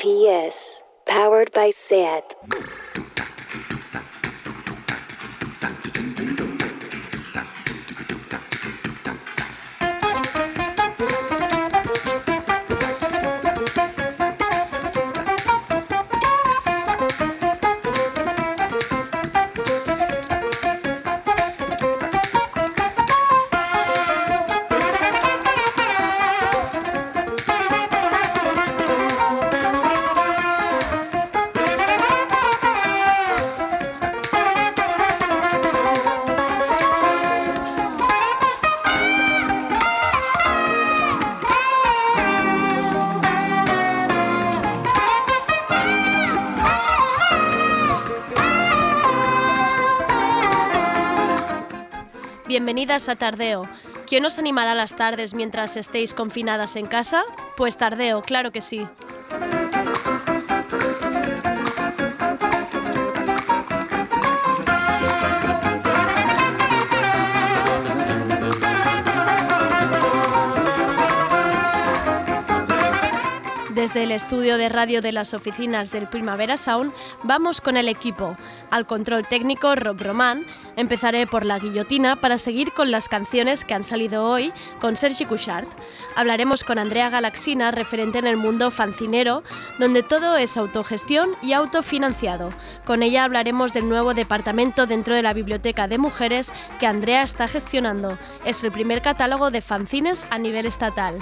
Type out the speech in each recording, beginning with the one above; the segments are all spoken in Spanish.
PS, powered by SAT. A Tardeo. ¿Quién os animará las tardes mientras estéis confinadas en casa? Pues Tardeo, claro que sí. Desde el estudio de radio de las oficinas del Primavera Sound vamos con el equipo. Al control técnico Rob Román. Empezaré por la guillotina para seguir con las canciones que han salido hoy con Sergi Couchard. Hablaremos con Andrea Galaxina, referente en el mundo fancinero, donde todo es autogestión y autofinanciado. Con ella hablaremos del nuevo departamento dentro de la Biblioteca de Mujeres que Andrea está gestionando. Es el primer catálogo de fanzines a nivel estatal.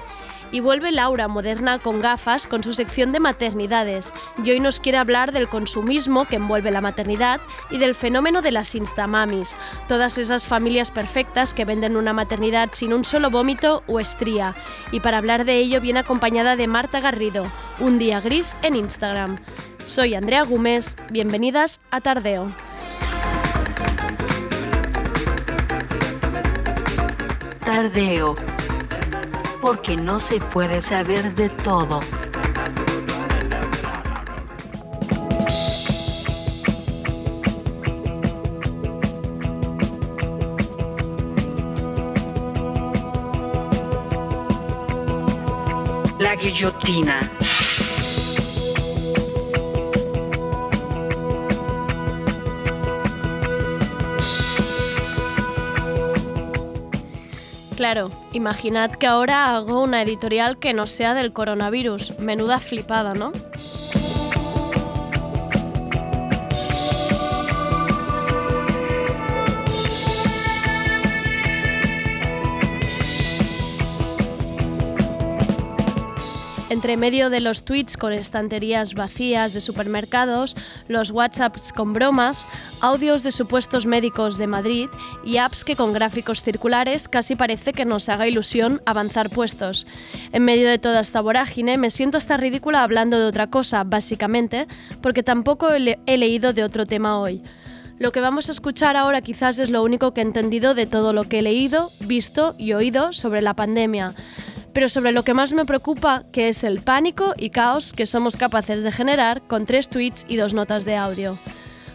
Y vuelve Laura Moderna con gafas con su sección de maternidades. Y hoy nos quiere hablar del consumismo que envuelve la maternidad y del fenómeno de las instamamis, todas esas familias perfectas que venden una maternidad sin un solo vómito o estría. Y para hablar de ello viene acompañada de Marta Garrido, un día gris en Instagram. Soy Andrea Gómez, bienvenidas a Tardeo. Tardeo. Porque no se puede saber de todo. La guillotina. Claro, imaginad que ahora hago una editorial que no sea del coronavirus. Menuda flipada, ¿no? Entre medio de los tweets con estanterías vacías de supermercados, los WhatsApps con bromas, audios de supuestos médicos de Madrid y apps que con gráficos circulares casi parece que nos haga ilusión avanzar puestos. En medio de toda esta vorágine me siento hasta ridícula hablando de otra cosa, básicamente, porque tampoco he, he leído de otro tema hoy. Lo que vamos a escuchar ahora quizás es lo único que he entendido de todo lo que he leído, visto y oído sobre la pandemia pero sobre lo que más me preocupa, que es el pánico y caos que somos capaces de generar con tres tweets y dos notas de audio.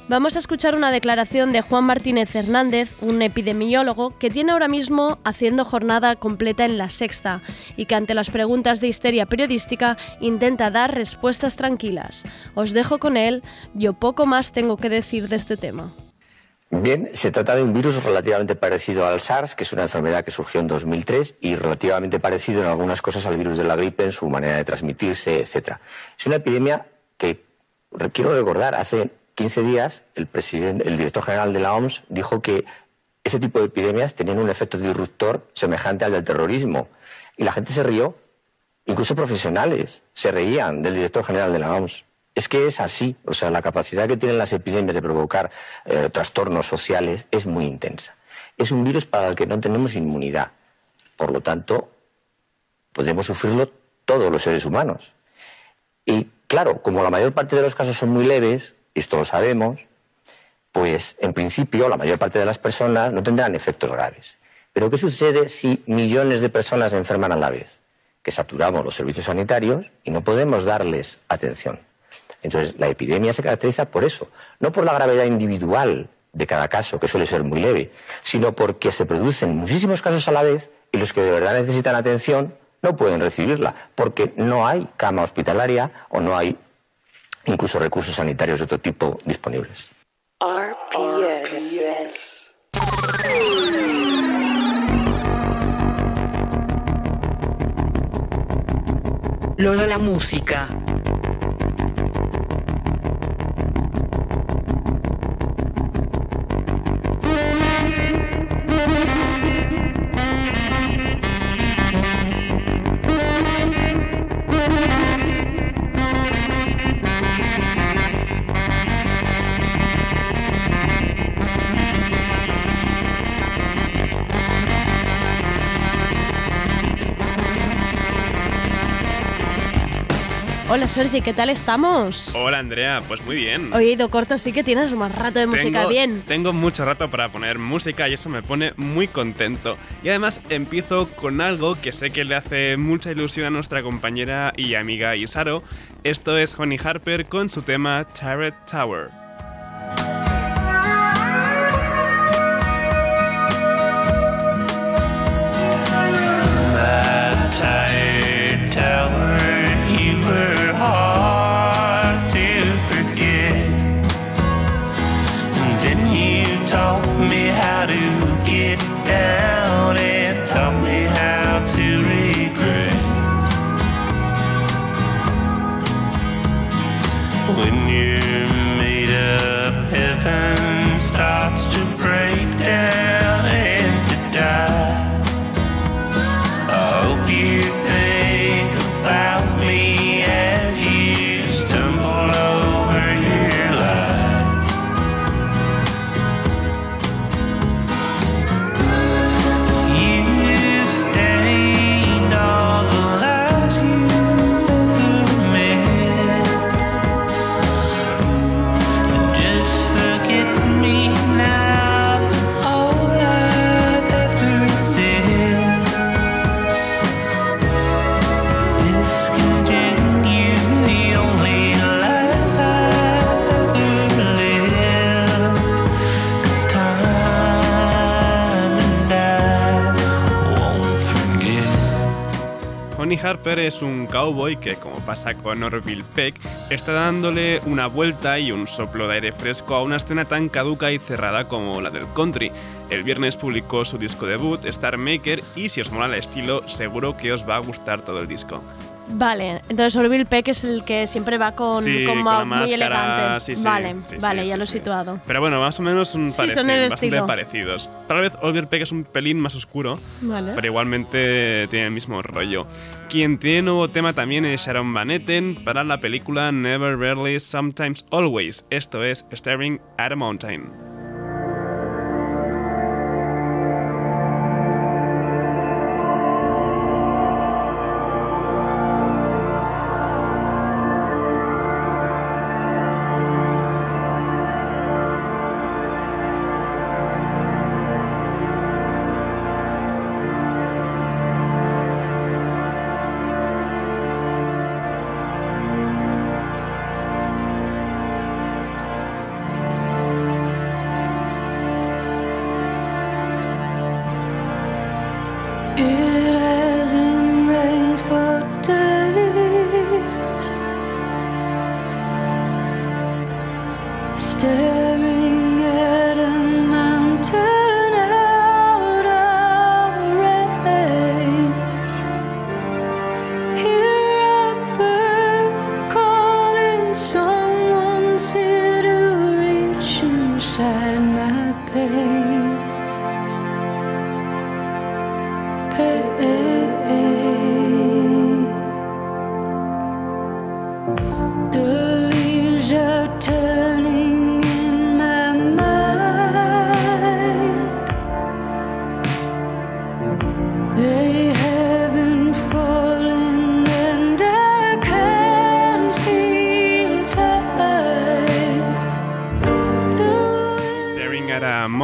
Vamos a escuchar una declaración de Juan Martínez Hernández, un epidemiólogo que tiene ahora mismo haciendo jornada completa en la sexta y que ante las preguntas de histeria periodística intenta dar respuestas tranquilas. Os dejo con él, yo poco más tengo que decir de este tema. Bien, se trata de un virus relativamente parecido al SARS, que es una enfermedad que surgió en 2003 y relativamente parecido en algunas cosas al virus de la gripe, en su manera de transmitirse, etc. Es una epidemia que, quiero recordar, hace 15 días el, presidente, el director general de la OMS dijo que ese tipo de epidemias tenían un efecto disruptor semejante al del terrorismo. Y la gente se rió, incluso profesionales se reían del director general de la OMS. Es que es así, o sea, la capacidad que tienen las epidemias de provocar eh, trastornos sociales es muy intensa. Es un virus para el que no tenemos inmunidad. Por lo tanto, podemos sufrirlo todos los seres humanos. Y claro, como la mayor parte de los casos son muy leves, esto lo sabemos, pues en principio la mayor parte de las personas no tendrán efectos graves. Pero ¿qué sucede si millones de personas se enferman a la vez? Que saturamos los servicios sanitarios y no podemos darles atención. Entonces, la epidemia se caracteriza por eso, no por la gravedad individual de cada caso, que suele ser muy leve, sino porque se producen muchísimos casos a la vez y los que de verdad necesitan atención no pueden recibirla, porque no hay cama hospitalaria o no hay incluso recursos sanitarios de otro tipo disponibles. RPS. De la música. Hola Sergi, ¿qué tal estamos? Hola Andrea, pues muy bien. Oye, Ido Corto, sí que tienes más rato de música tengo, bien. Tengo mucho rato para poner música y eso me pone muy contento. Y además empiezo con algo que sé que le hace mucha ilusión a nuestra compañera y amiga Isaro. Esto es Honey Harper con su tema Turret Tower. Harper es un cowboy que, como pasa con Orville Peck, está dándole una vuelta y un soplo de aire fresco a una escena tan caduca y cerrada como la del country. El viernes publicó su disco debut, Star Maker, y si os mola el estilo, seguro que os va a gustar todo el disco. Vale, entonces Orville Peck es el que siempre va con, Sí, con con muy elegante. sí, sí, vale, sí, sí, vale, ya lo he situado. Pero bueno, más o menos un Sí, parecido, son el bastante parecidos. Tal vez Orville Peck es un pelín más oscuro, Vale. pero igualmente tiene el mismo rollo. Quien tiene nuevo tema también es Sharon Van Etten para la película Never Rarely Sometimes Always. Esto es Staring at a Mountain.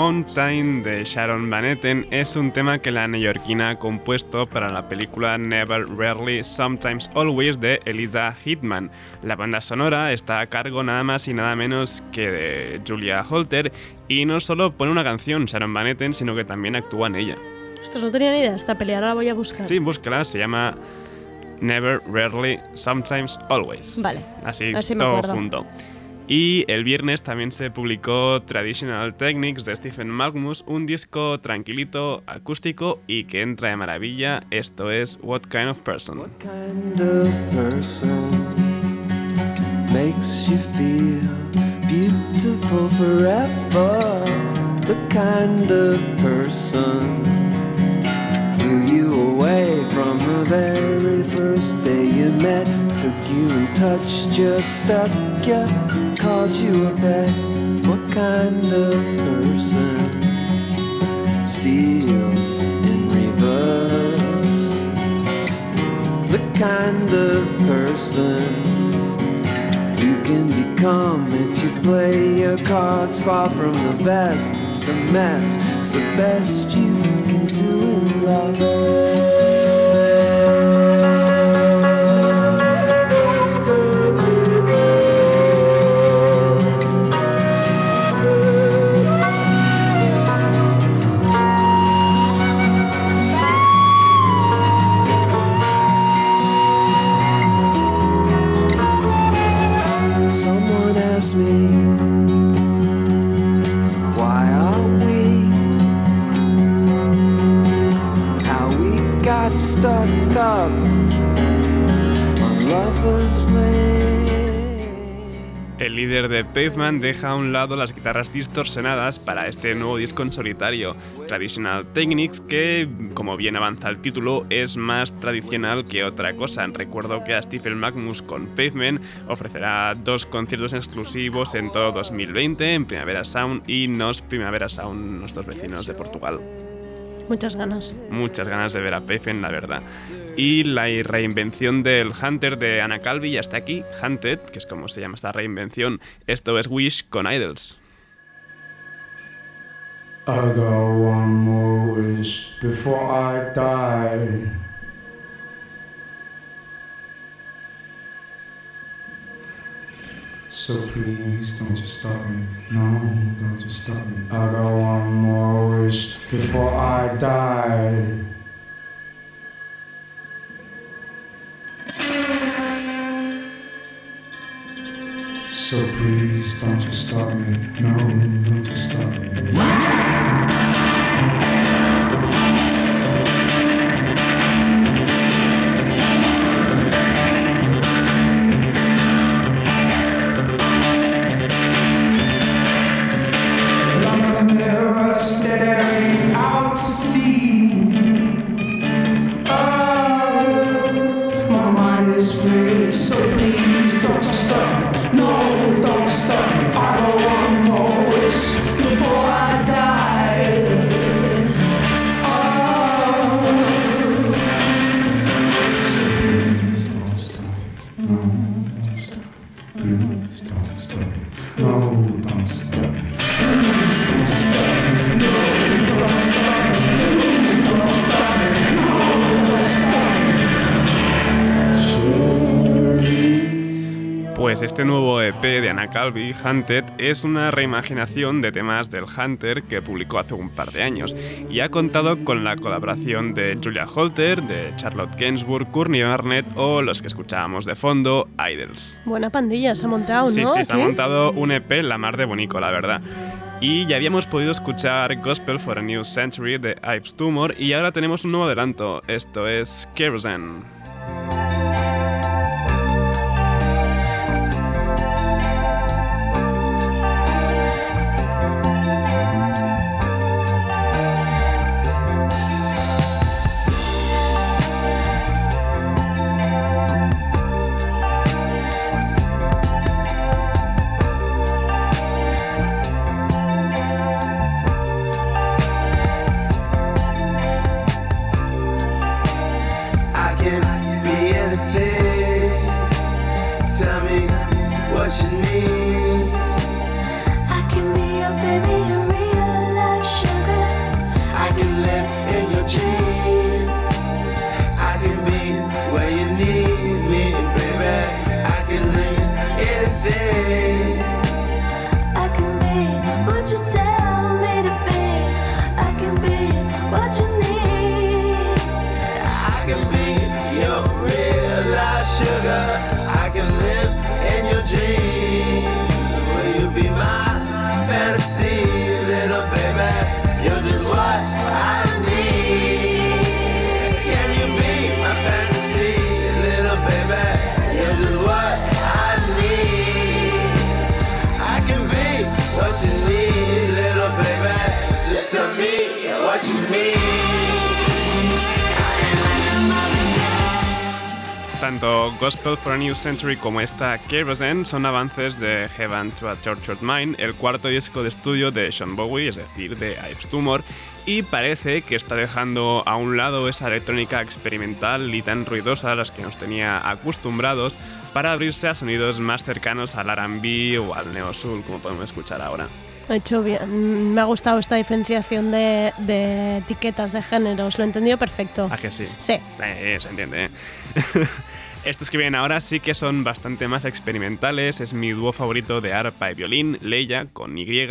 Mountain de Sharon Van Etten es un tema que la neoyorquina ha compuesto para la película Never, Rarely, Sometimes Always de Eliza Hitman. La banda sonora está a cargo nada más y nada menos que de Julia Holter y no solo pone una canción Sharon Van Etten, sino que también actúa en ella. Ostras, no tenía ni idea de esta peli, ahora la voy a buscar. Sí, búscala, se llama Never, Rarely, Sometimes, Always. Vale. Así, Así todo junto. Y el viernes también se publicó Traditional Techniques de Stephen Magnus, un disco tranquilito, acústico y que entra de maravilla. Esto es What Kind of Person. kind of person makes you feel beautiful forever? The kind of person you away from the very first day you met, took you and touched you, stuck you, called you a pet. What kind of person steals in reverse? the kind of person you can become if you play your cards far from the best. It's a mess, it's the best you can do in love. Someone asked me, El líder de Pavement deja a un lado las guitarras distorsionadas para este nuevo disco en solitario, Traditional Techniques, que, como bien avanza el título, es más tradicional que otra cosa. Recuerdo que a Stephen Magnus con Pavement ofrecerá dos conciertos exclusivos en todo 2020, en Primavera Sound y Nos Primavera Sound, nuestros vecinos de Portugal. Muchas ganas. Muchas ganas de ver a Pavement, la verdad. Y la reinvención del Hunter de Anna Calvi ya está aquí, Hunted, que es como se llama esta reinvención. Esto es Wish con Idols. I got one more wish before I die. So please don't you stop me. No, don't you stop me. I got one more wish before I die. So please don't you stop me. No, don't you stop me. Este nuevo EP de Anna Calvi, Hunted, es una reimaginación de temas del Hunter que publicó hace un par de años y ha contado con la colaboración de Julia Holter, de Charlotte Gainsbourg, Courtney Barnett o los que escuchábamos de fondo, Idols. Buena pandilla se ha montado, Sí, ¿no? sí, se ha montado un EP la mar de bonito, la verdad. Y ya habíamos podido escuchar Gospel for a New Century de Ives Tumor y ahora tenemos un nuevo adelanto. Esto es Kerosene. Tanto Gospel for a New Century como esta Kerosene son avances de Heaven to a Tortured Mind, el cuarto disco de estudio de Sean Bowie, es decir, de Ives Tumor, y parece que está dejando a un lado esa electrónica experimental y tan ruidosa a las que nos tenía acostumbrados para abrirse a sonidos más cercanos al R&B o al neo soul, como podemos escuchar ahora. Ha hecho bien. Me ha gustado esta diferenciación de, de etiquetas de géneros. Lo he entendido perfecto. ¿A que sí? Sí. Eh, se entiende. ¿eh? Estos que vienen ahora sí que son bastante más experimentales. Es mi dúo favorito de arpa y violín, Leia, con Y.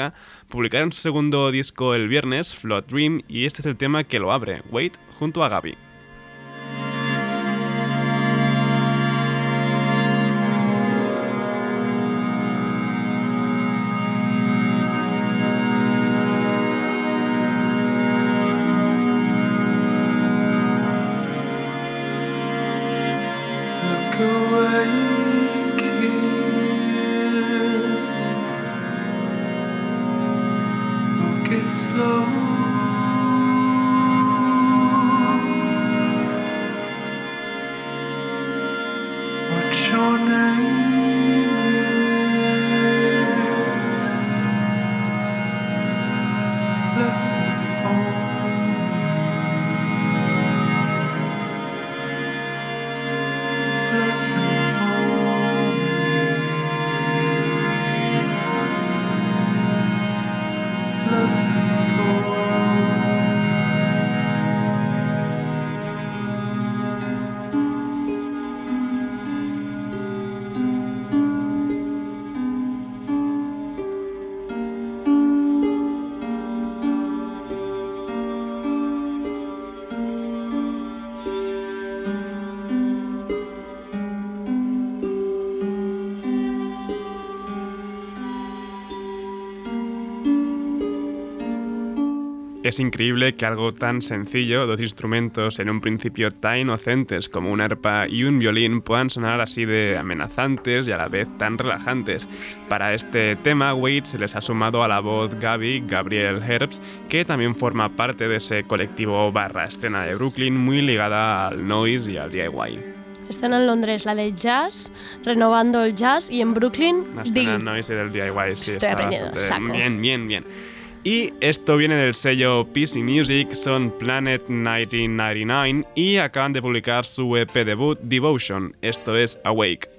Publicaron su segundo disco el viernes, Flood Dream, y este es el tema que lo abre, Wait, junto a Gaby. Es increíble que algo tan sencillo, dos instrumentos en un principio tan inocentes como un arpa y un violín, puedan sonar así de amenazantes y a la vez tan relajantes. Para este tema, Wade se les ha sumado a la voz Gaby, Gabriel Herbst, que también forma parte de ese colectivo barra escena de Brooklyn muy ligada al noise y al DIY. Escena en Londres, la de jazz, renovando el jazz, y en Brooklyn, escena Dig. noise y del DIY, sí, Estoy está aprendiendo, saco. bien, bien, bien. Y esto viene del sello PC Music, son Planet 1999 y acaban de publicar su EP debut Devotion, esto es Awake.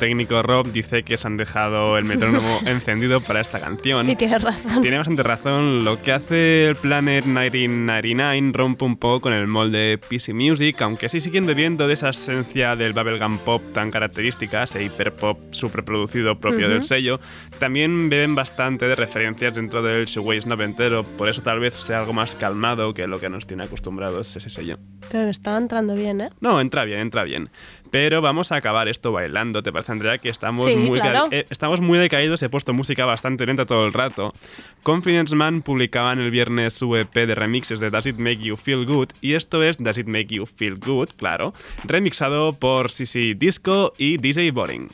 Técnico Rob dice que se han dejado el metrónomo encendido para esta canción. Y tienes razón. Tiene bastante razón. Lo que hace el Planet 1999 rompe un poco con el molde PC Music, aunque sí siguen bebiendo de esa esencia del bubblegum pop tan característica, ese hiperpop superproducido propio del sello. También beben bastante de referencias dentro del shoegaze noventero, por eso tal vez sea algo más calmado que lo que nos tiene acostumbrados ese sello. Pero estaba entrando bien, ¿eh? No, entra bien, entra bien. Pero vamos a acabar esto bailando. ¿Te parece, Andrea, que estamos, Sí, muy, claro. eh, estamos muy decaídos? He puesto música bastante lenta todo el rato. Confidence Man publicaba en el viernes su EP de remixes de Does It Make You Feel Good? Y esto es Does It Make You Feel Good, claro, remixado por CC Disco y DJ Boring.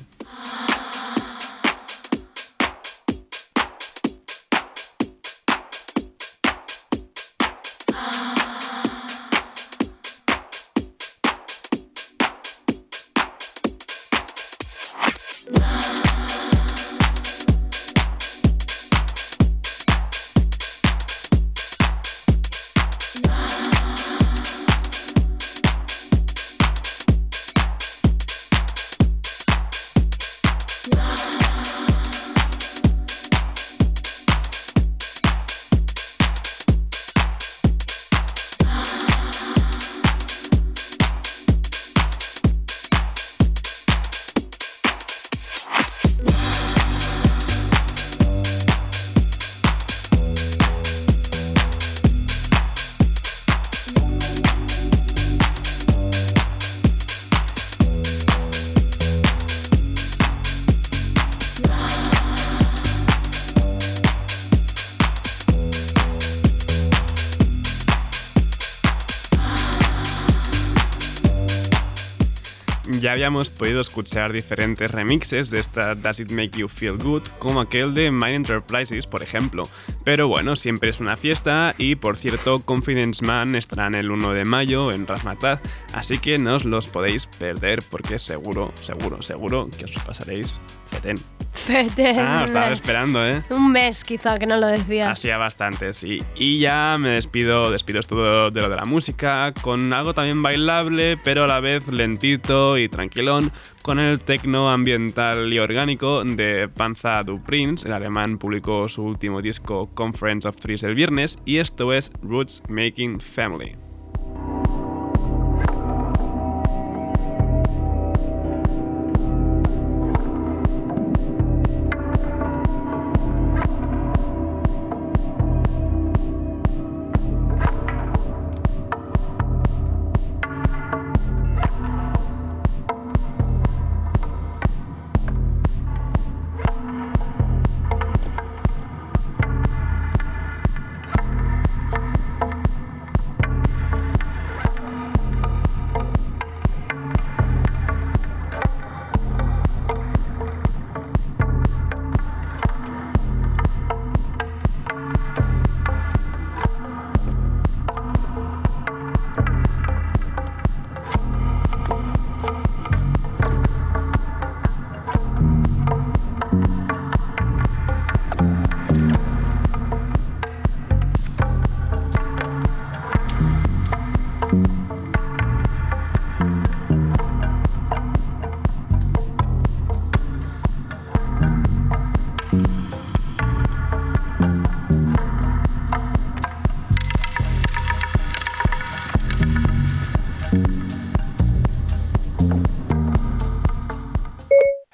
Habíamos podido escuchar diferentes remixes de esta Does It Make You Feel Good, como aquel de Mind Enterprises, por ejemplo. Pero bueno, siempre es una fiesta y, por cierto, Confidence Man estarán el 1 de mayo en Razmataz, así que no os los podéis perder porque seguro, seguro, seguro que os pasaréis fetén. Ah, estaba esperando, ¿eh? Un mes quizá que no lo decías. Hacía bastante, sí. Y ya me despido, despido esto de lo de la música, con algo también bailable, pero a la vez lentito y tranquilón, con el tecno ambiental y orgánico de Panza du Prince. El alemán publicó su último disco Conference of Trees el viernes, y esto es Roots Making Family.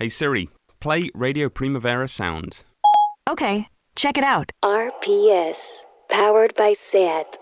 Hey Siri, play Radio Primavera Sound. Okay, check it out. RPS, powered by SAT.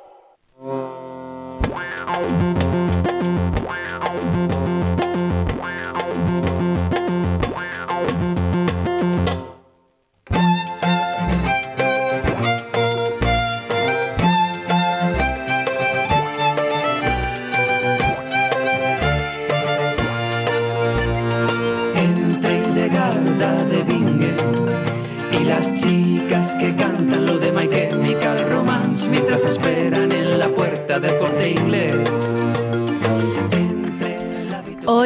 Corte inglés.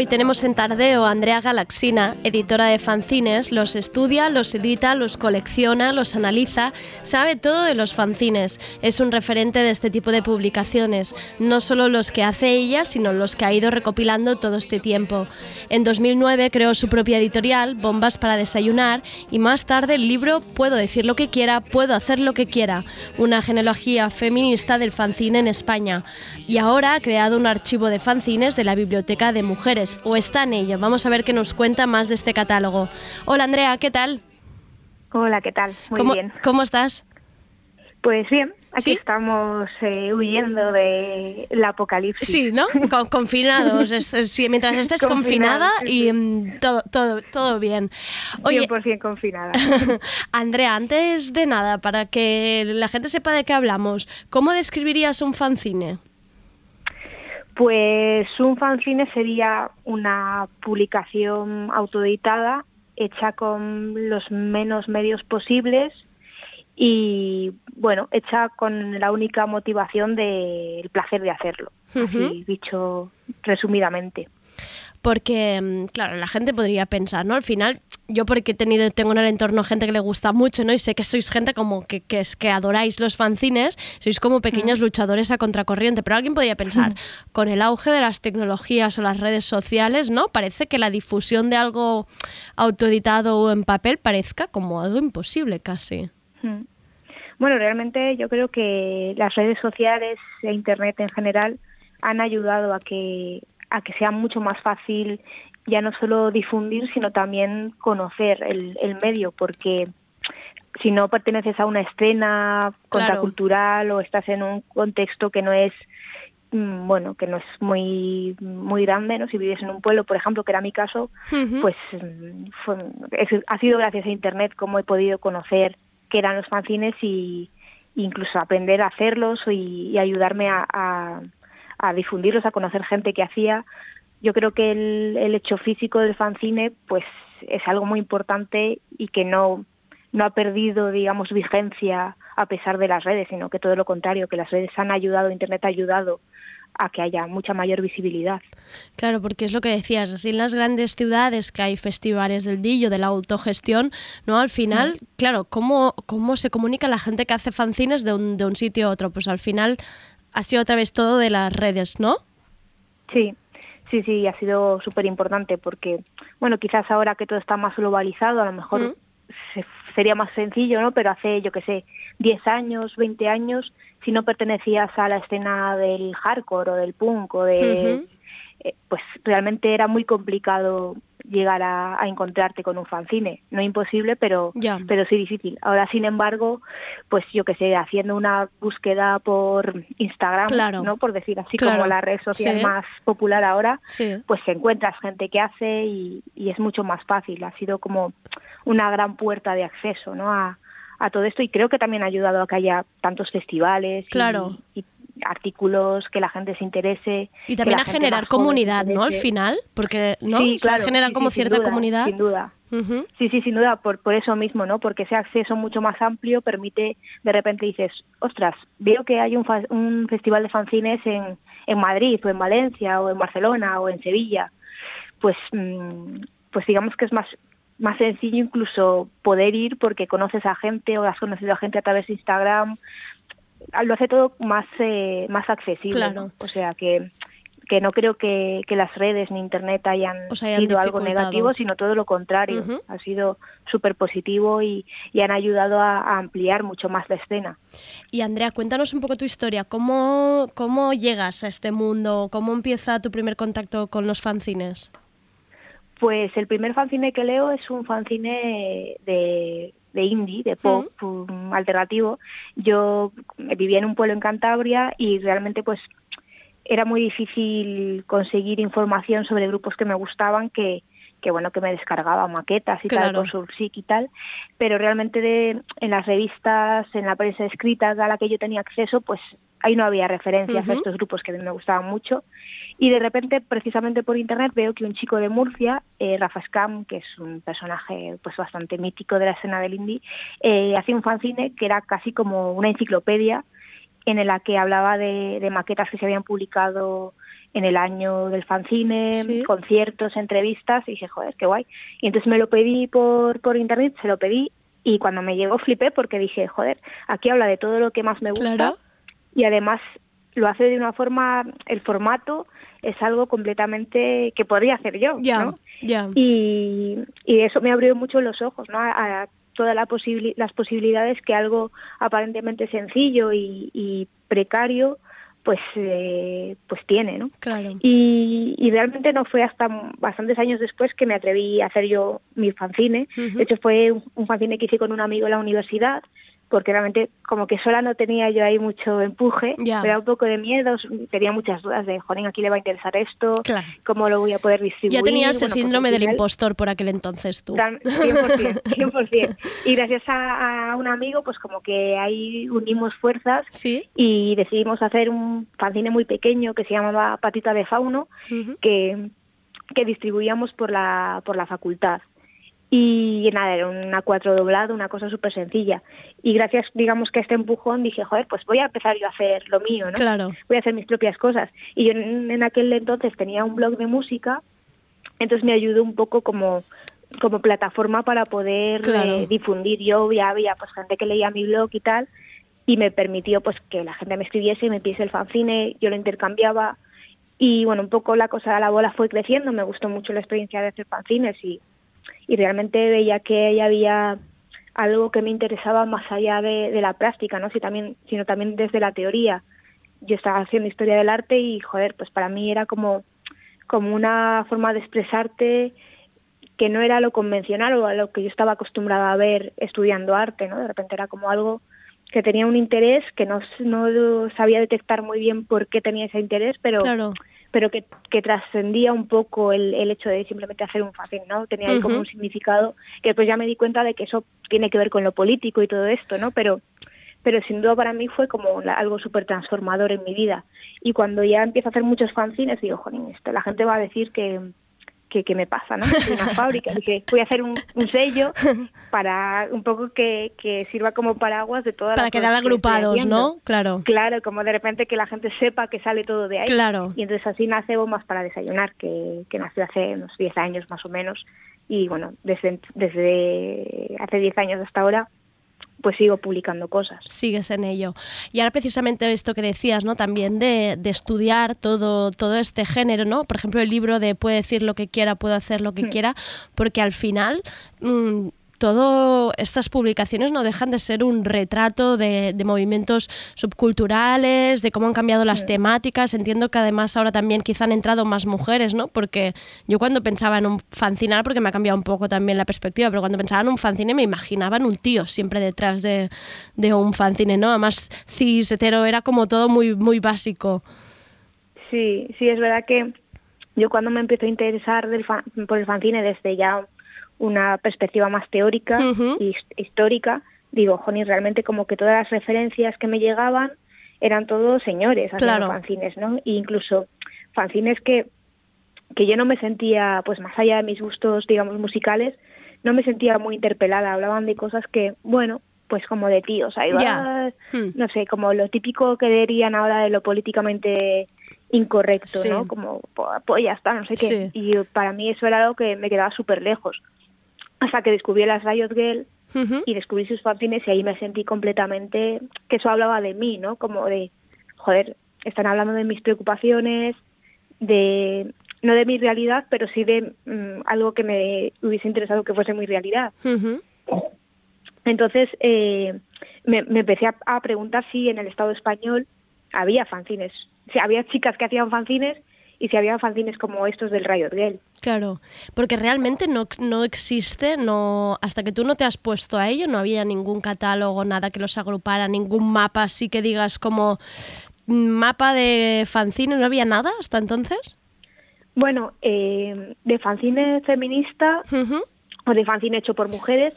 Tenemos en Tardeo a Andrea Galaxina, editora de fanzines. Los estudia, los edita, los colecciona, los analiza, sabe todo de los fanzines. Es un referente de este tipo de publicaciones, no solo los que hace ella, sino los que ha ido recopilando todo este tiempo. En 2009 creó su propia editorial, Bombas para Desayunar, y más tarde el libro Puedo decir lo que quiera, puedo hacer lo que quiera, una genealogía feminista del fanzine en España. Y ahora ha creado un archivo de fanzines de la Biblioteca de Mujeres, o está en ello. Vamos a ver qué nos cuenta más de este catálogo. Hola Andrea, ¿qué tal? Hola, ¿qué tal? Muy ¿Cómo, bien. ¿Cómo estás? Pues bien, Aquí estamos eh, huyendo de la apocalipsis. Sí, ¿no? Con- confinados. Es- es- sí, mientras estés confinada y mm, todo, todo, todo bien. Oye, 100% confinada. Andrea, antes de nada, para que la gente sepa de qué hablamos, ¿cómo describirías un fanzine? Pues un fanzine sería una publicación autoeditada hecha con los menos medios posibles y bueno, hecha con la única motivación del placer de hacerlo, así dicho resumidamente. Porque, mm, claro, la gente podría pensar, ¿no? Al final, yo porque he tenido, tengo en el entorno gente que le gusta mucho, ¿no? Y sé que sois gente como que, que es que adoráis los fanzines, sois como pequeños luchadores a contracorriente. Pero alguien podría pensar, con el auge de las tecnologías o las redes sociales, ¿no? Parece que la difusión de algo autoeditado o en papel parezca como algo imposible casi. Mm. Bueno, realmente yo creo que las redes sociales e Internet en general han ayudado a que, a que sea mucho más fácil ya no solo difundir, sino también conocer el, el medio, porque si no perteneces a una escena contracultural o estás en un contexto que no es mm, bueno, que no es muy muy grande, ¿no? Si vives en un pueblo, por ejemplo, que era mi caso, pues mm, fue- es- ha sido gracias a internet como he podido conocer qué eran los fanzines y incluso aprender a hacerlos y, y ayudarme a, a- a difundirlos, a conocer gente que hacía. Yo creo que el, el hecho físico del fanzine pues es algo muy importante y que no, no ha perdido, digamos, vigencia a pesar de las redes, sino que todo lo contrario, que las redes han ayudado, Internet ha ayudado a que haya mucha mayor visibilidad. Claro, porque es lo que decías, así en las grandes ciudades que hay festivales del dillo, de la autogestión, ¿no? Al final, claro, ¿cómo, ¿cómo se comunica la gente que hace fanzines de un, de un sitio a otro? Pues al final ha sido otra vez todo de las redes, ¿no? Sí, sí, sí, ha sido súper importante porque, bueno, quizás ahora que todo está más globalizado, a lo mejor se- sería más sencillo, ¿no? Pero hace, yo qué sé, 10 años, 20 años, si no pertenecías a la escena del hardcore o del punk o de... eh, pues realmente era muy complicado llegar a, a encontrarte con un fanzine. No imposible, pero, Ya. pero sí difícil. Ahora, sin embargo, pues yo que sé, haciendo una búsqueda por Instagram, Claro. ¿no? Por decir así, Claro. como la red social Sí. más popular ahora, Sí. pues encuentras gente que hace y, y es mucho más fácil. Ha sido como una gran puerta de acceso, ¿no? A, a todo esto y creo que también ha ayudado a que haya tantos festivales y- Claro. y, artículos, que la gente se interese. Y también a generar comunidad, ¿no? Al final, porque, ¿no? Sí, O sea, claro, genera sí, como sí, cierta duda, comunidad. Sin duda. Sí, sí, sin duda, por, por eso mismo, ¿no? Porque ese acceso mucho más amplio permite, de repente dices, ostras, veo que hay un, fa- un festival de fanzines en, en Madrid, o en Valencia, o en Barcelona, o en Sevilla. Pues, mm, pues digamos que es más, más sencillo incluso poder ir porque conoces a gente o has conocido a gente a través de Instagram. Lo hace todo más, eh, más accesible. Claro. ¿no? O sea que que no creo que, que las redes ni internet hayan, sido algo negativo, sino todo lo contrario. Ha sido súper positivo y, y han ayudado a, a ampliar mucho más la escena. Y Andrea, cuéntanos un poco tu historia. ¿Cómo, ¿Cómo llegas a este mundo? ¿Cómo empieza tu primer contacto con los fanzines? Pues el primer fanzine que leo es un fanzine de, de indie, de pop um, alternativo. Yo vivía en un pueblo en Cantabria y realmente pues era muy difícil conseguir información sobre grupos que me gustaban que, que bueno que me descargaba maquetas y tal por Sursic y tal. Pero realmente de- en las revistas en la prensa escrita a la que yo tenía acceso pues ahí no había referencias a estos grupos que me gustaban mucho y de repente precisamente por internet veo que un chico de Murcia eh, Rafa Scam que es un personaje pues bastante mítico de la escena del indie eh, hacía un fanzine que era casi como una enciclopedia en la que hablaba de, de maquetas que se habían publicado en el año del fanzine, Sí. conciertos, entrevistas, y dije, joder, qué guay. Y entonces me lo pedí por, por internet, se lo pedí, y cuando me llegó flipé porque dije, joder, aquí habla de todo lo que más me gusta, Claro. Y además lo hace de una forma, el formato es algo completamente que podría hacer yo, Ya, ¿no? ya. y, y eso me abrió mucho los ojos ¿no? a, a todas la posibili- las posibilidades que algo aparentemente sencillo y, y precario pues eh, pues tiene ¿no? Claro. y, y realmente no fue hasta bastantes años después que me atreví a hacer yo mi fanzine Ujú. de hecho fue un, un fanzine que hice con un amigo en la universidad porque realmente como que sola no tenía yo ahí mucho empuje, Ya. me da un poco de miedo, tenía muchas dudas de, joder, aquí le va a interesar esto, Claro. cómo lo voy a poder distribuir. Ya tenías el Bueno, pues síndrome del impostor por aquel entonces tú. Tan- 100%, 100%. Y gracias a, a un amigo, pues como que ahí unimos fuerzas ¿Sí? y decidimos hacer un fanzine muy pequeño que se llamaba Patita de Fauno, que, que distribuíamos por la, por la facultad. Y nada, era una cuatro doblado, una cosa súper sencilla. Y gracias, digamos que a este empujón dije, joder, pues voy a empezar yo a hacer lo mío, ¿no? Claro. Voy a hacer mis propias cosas. Y yo en, en aquel entonces tenía un blog de música, entonces me ayudó un poco como como plataforma para poder Claro. eh, difundir. Yo ya había pues gente que leía mi blog y tal, y me permitió pues que la gente me escribiese, me pidiese el fanzine, yo lo intercambiaba y bueno, un poco la cosa, la bola fue creciendo, me gustó mucho la experiencia de hacer fanzines y, y realmente veía que ahí había algo que me interesaba más allá de, la práctica, ¿no? Si también, sino también desde la teoría. Yo estaba haciendo historia del arte y joder, pues para mí era como, como una forma de expresarte que no era lo convencional o a lo que yo estaba acostumbrada a ver estudiando arte, ¿no? De repente era como algo que tenía un interés que no, no sabía detectar muy bien por qué tenía ese interés, pero. Pero que, que trascendía un poco el, el hecho de simplemente hacer un fanzine, ¿no? Tenía ahí como un significado que después ya me di cuenta de que eso tiene que ver con lo político y todo esto, ¿no? Pero pero sin duda para mí fue como la- algo súper transformador en mi vida. Y cuando ya empiezo a hacer muchos fanzines, digo, jolín, esto, la gente va a decir que, que me pasa, ¿no? Soy una fábrica. Dije, voy a hacer un, un sello para un poco que, que sirva como paraguas de todas Para las quedar que agrupados. ¿no? Claro. Claro, como de repente que la gente sepa que sale todo de ahí. Claro. Y entonces así nace Bombas para Desayunar, que, que nació hace unos 10 años más o menos. Y bueno, desde, desde hace 10 años hasta ahora, pues sigo publicando cosas. Sigues en ello. Y ahora precisamente esto que decías, ¿no? También de, de estudiar todo, todo este género, ¿no? Por ejemplo, el libro de puede decir lo que quiera, puedo hacer lo que Mm. quiera, porque al final mm, todo estas publicaciones no dejan de ser un retrato de, de movimientos subculturales, de cómo han cambiado las temáticas. Entiendo que además ahora también quizá han entrado más mujeres, ¿no? Porque yo cuando pensaba en un fanzine, ahora porque me ha cambiado un poco también la perspectiva, pero cuando pensaba en un fanzine me imaginaba en un tío siempre detrás de, de un fanzine, ¿no? Además, cis, hetero, era como todo muy, muy básico. Sí, sí, es verdad que yo cuando me empiezo a interesar del fan- por el fanzine desde ya una perspectiva más teórica y his- histórica, digo, Joni, realmente como que todas las referencias que me llegaban eran todos señores haciendo Claro. fanzines, ¿no? E incluso fanzines que, que yo no me sentía, pues más allá de mis gustos, digamos, musicales, no me sentía muy interpelada. Hablaban de cosas que, bueno, pues como de tíos, ahí va, Ya. Hmm. no sé, como lo típico que dirían ahora de lo políticamente incorrecto, Sí. ¿no? Como, "Po- pues ya está, no sé qué. Sí. Y para mí eso era algo que me quedaba súper lejos. Hasta que descubrí las Riot Girl y descubrí sus fanzines y ahí me sentí completamente que eso hablaba de mí, ¿no? Como de, joder, están hablando de mis preocupaciones, de no de mi realidad, pero sí de mm, algo que me hubiese interesado que fuese mi realidad. Entonces eh, me, me empecé a, a preguntar si en el Estado español había fanzines, si había chicas que hacían fanzines y si había fanzines como estos del Riot Girl. Claro, porque realmente no, no existe, no hasta que tú no te has puesto a ello, no había ningún catálogo, nada que los agrupara, ningún mapa así que digas como mm, mapa de fanzine, no había nada hasta entonces. Bueno, eh, de fanzine feminista o de fanzine hecho por mujeres,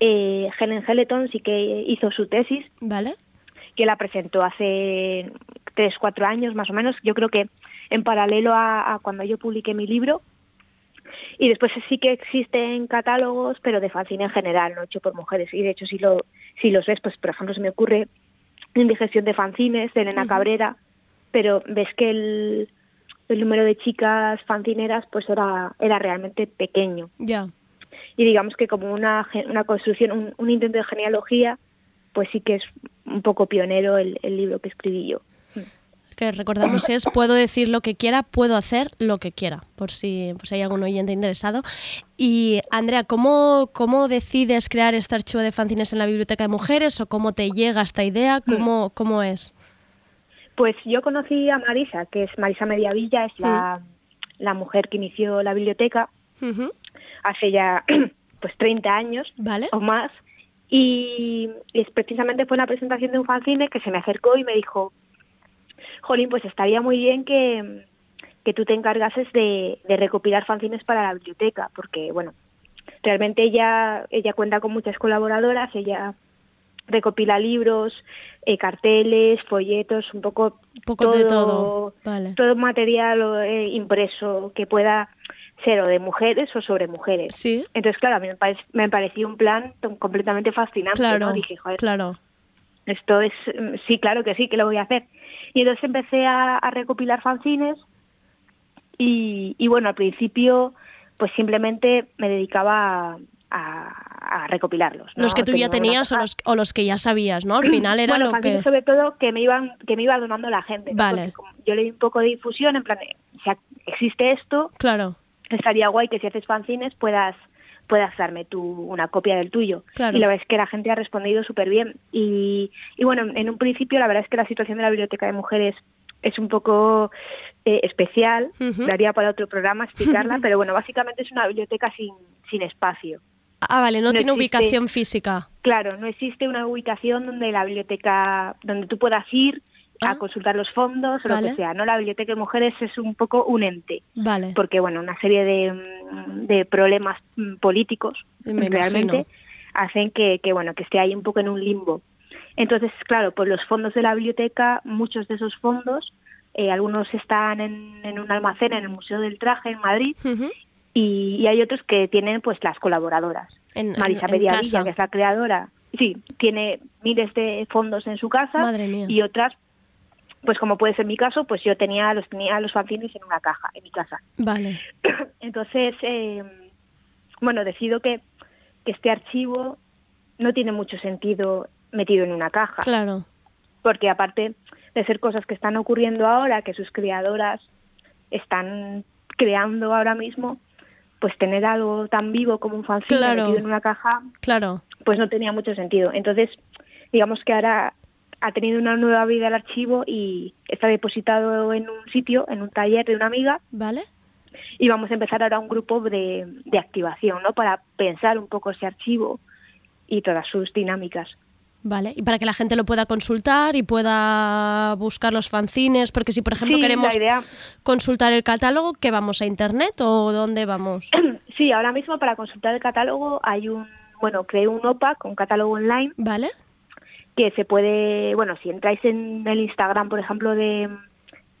eh, Helen Heleton sí que hizo su tesis. Vale. Que la presentó hace tres, cuatro años más o menos. Yo creo que en paralelo a, a cuando yo publiqué mi libro. Y después sí que existen catálogos, pero de fanzine en general, no hecho por mujeres. Y de hecho, si, lo, si los ves, pues por ejemplo, se me ocurre Indigestión de fanzines de Elena. Cabrera, pero ves que el, el número de chicas fanzineras pues era, era realmente pequeño. Ya. Y digamos que como una, una construcción, un, un intento de genealogía, pues sí que es un poco pionero el, el libro que escribí yo. Que recordamos es puedo decir lo que quiera, puedo hacer lo que quiera, por si, por si hay algún oyente interesado. Y Andrea, ¿cómo, ¿cómo decides crear este archivo de fanzines en la Biblioteca de Mujeres o cómo te llega esta idea? ¿Cómo, cómo es? Pues yo conocí a Marisa, que es Marisa Mediavilla, es la, la mujer que inició la biblioteca hace ya pues 30 años o más Y, y es precisamente fue la presentación de un fanzine que se me acercó y me dijo, Jolín, pues estaría muy bien que, que tú te encargases de, de recopilar fanzines para la biblioteca, porque bueno, realmente ella, ella cuenta con muchas colaboradoras, ella recopila libros, eh, carteles, folletos, un poco, poco de todo, vale. todo material eh, impreso que pueda ser o de mujeres o sobre mujeres. Sí. Entonces, claro, a mí me, me pareció un plan completamente fascinante, Claro, ¿no? Dije, joder, claro. esto es, mm, sí, claro que sí, que lo voy a hacer. Y entonces empecé a, a recopilar fanzines y, y bueno, al principio pues simplemente me dedicaba a, a- a recopilarlos. ¿no? Los que tú ya Tenía tenías o los, o los que ya sabías, ¿no? Al final era bueno, lo que... sobre todo que me iban que me iba donando la gente. ¿no? Vale. Yo le di un poco de difusión, en plan, eh, si existe esto, Claro, estaría guay que si haces fanzines puedas puedas darme tú una copia del tuyo. Claro. Y la verdad es que la gente ha respondido súper bien. Y, y bueno, en un principio la verdad es que la situación de la biblioteca de mujeres es un poco eh, especial, daría para otro programa explicarla, pero bueno, básicamente es una biblioteca sin, sin espacio. Ah, vale, no, No tiene existe- ubicación física. Claro, no existe una ubicación donde la biblioteca, donde tú puedas ir a consultar los fondos o Ah. Vale. lo que sea. No, la biblioteca de mujeres es un poco un ente Vale. porque bueno una serie de, de problemas mm, políticos Me realmente imagino. hacen que, que bueno que esté ahí un poco en un limbo entonces claro pues los fondos de la biblioteca muchos de esos fondos eh, algunos están en, en un almacén en el museo del traje en Madrid y, y hay otros que tienen pues las colaboradoras En- Marisa en- Mediavilla que es la creadora sí tiene miles de fondos en su casa Madre mía. y otras pues como puede ser mi caso pues yo tenía los tenía los fanzines en una caja en mi casa Vale. entonces, eh, bueno, decido que, que este archivo no tiene mucho sentido metido en una caja. Claro. Porque aparte de ser cosas que están ocurriendo ahora, que sus creadoras están creando ahora mismo, pues tener algo tan vivo como un fanzine Claro. metido en una caja, Claro. pues no tenía mucho sentido. Entonces, digamos que ahora ha tenido una nueva vida el archivo y está depositado en un sitio, en un taller de una amiga, ¿Vale? y vamos a empezar ahora un grupo de, de activación, ¿no? Para pensar un poco ese archivo y todas sus dinámicas. Vale, y para que la gente lo pueda consultar y pueda buscar los fanzines, porque si por ejemplo Sí, queremos idea- consultar el catálogo, ¿qué vamos a internet o dónde vamos? Sí, ahora mismo para consultar el catálogo hay un, bueno, creé un OPAC, un catálogo online, ¿Vale? Que se puede, bueno, si entráis en el Instagram, por ejemplo, de,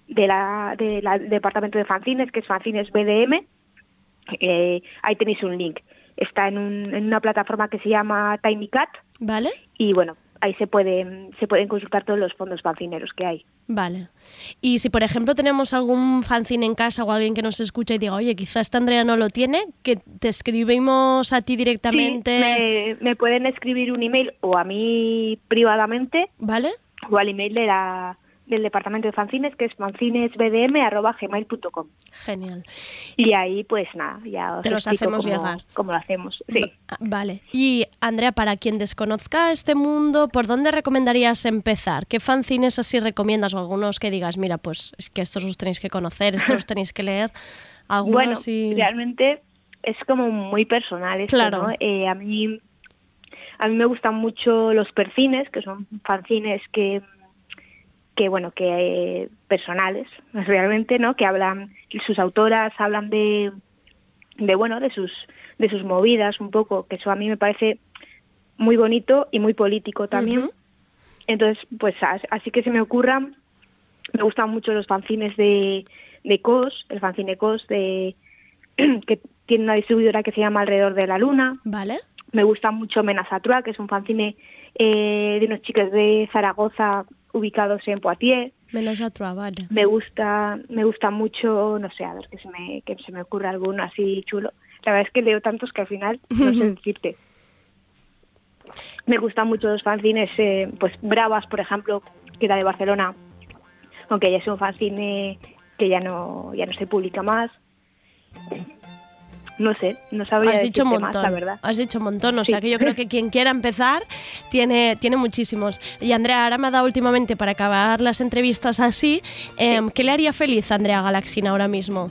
de la, de la- del departamento de fanzines, que es fanzines BDM, eh, ahí tenéis un link. Está en, un- en una plataforma que se llama TinyCat ¿Vale? y bueno, ahí se pueden, se pueden consultar todos los fondos fanzineros que hay. Vale. Y si por ejemplo tenemos algún fanzine en casa o alguien que nos escucha y diga, oye, quizás esta Andrea no lo tiene, que te escribimos a ti directamente. Sí, me, me pueden escribir un email o a mí privadamente ¿Vale? o al email de la, del departamento de fanzines que es fanzinesbdm.gmail.com Genial. y ahí pues nada, ya os Te los hacemos cómo, llegar. cómo lo hacemos. Sí. Vale. Y Andrea, para quien desconozca este mundo, ¿por dónde recomendarías empezar? ¿Qué fanzines así recomiendas? O algunos que digas, mira, pues es que estos los tenéis que conocer, estos los tenéis que leer. Algunos Bueno, sí- realmente es como muy personal esto, Claro. ¿no? Eh, a mí a mí me gustan mucho los perfines, que son fanzines que que bueno, que eh, personales, realmente, ¿no? Que hablan sus autoras hablan de de bueno, de sus de sus movidas un poco, que eso a mí me parece muy bonito y muy político también. Entonces, pues as- así que se me ocurran, me gustan mucho los fanzines de, de COS, el fanzine COS de que tiene una distribuidora que se llama Alrededor de la Luna. Vale. Me gusta mucho Menasatrua, que es un fanzine eh, de unos chicos de Zaragoza ubicados en Poitiers. Menos a Trua, vale. Me gusta, me gusta mucho, no sé, a ver que se me, que se me ocurre alguno así chulo. La verdad es que leo tantos que al final no sé decirte. Me gustan mucho los fanzines, eh, pues Bravas, por ejemplo, que era de Barcelona, aunque ya es un fanzine que ya no, ya no se publica más. No sé, no sabría Has dicho montón. más, la verdad. Has dicho un montón. O Sí. sea que yo creo que quien quiera empezar tiene, tiene muchísimos. Y Andrea, ahora me ha dado últimamente para acabar las entrevistas así. em, ¿Qué le haría feliz a Andrea Galaxina ahora mismo?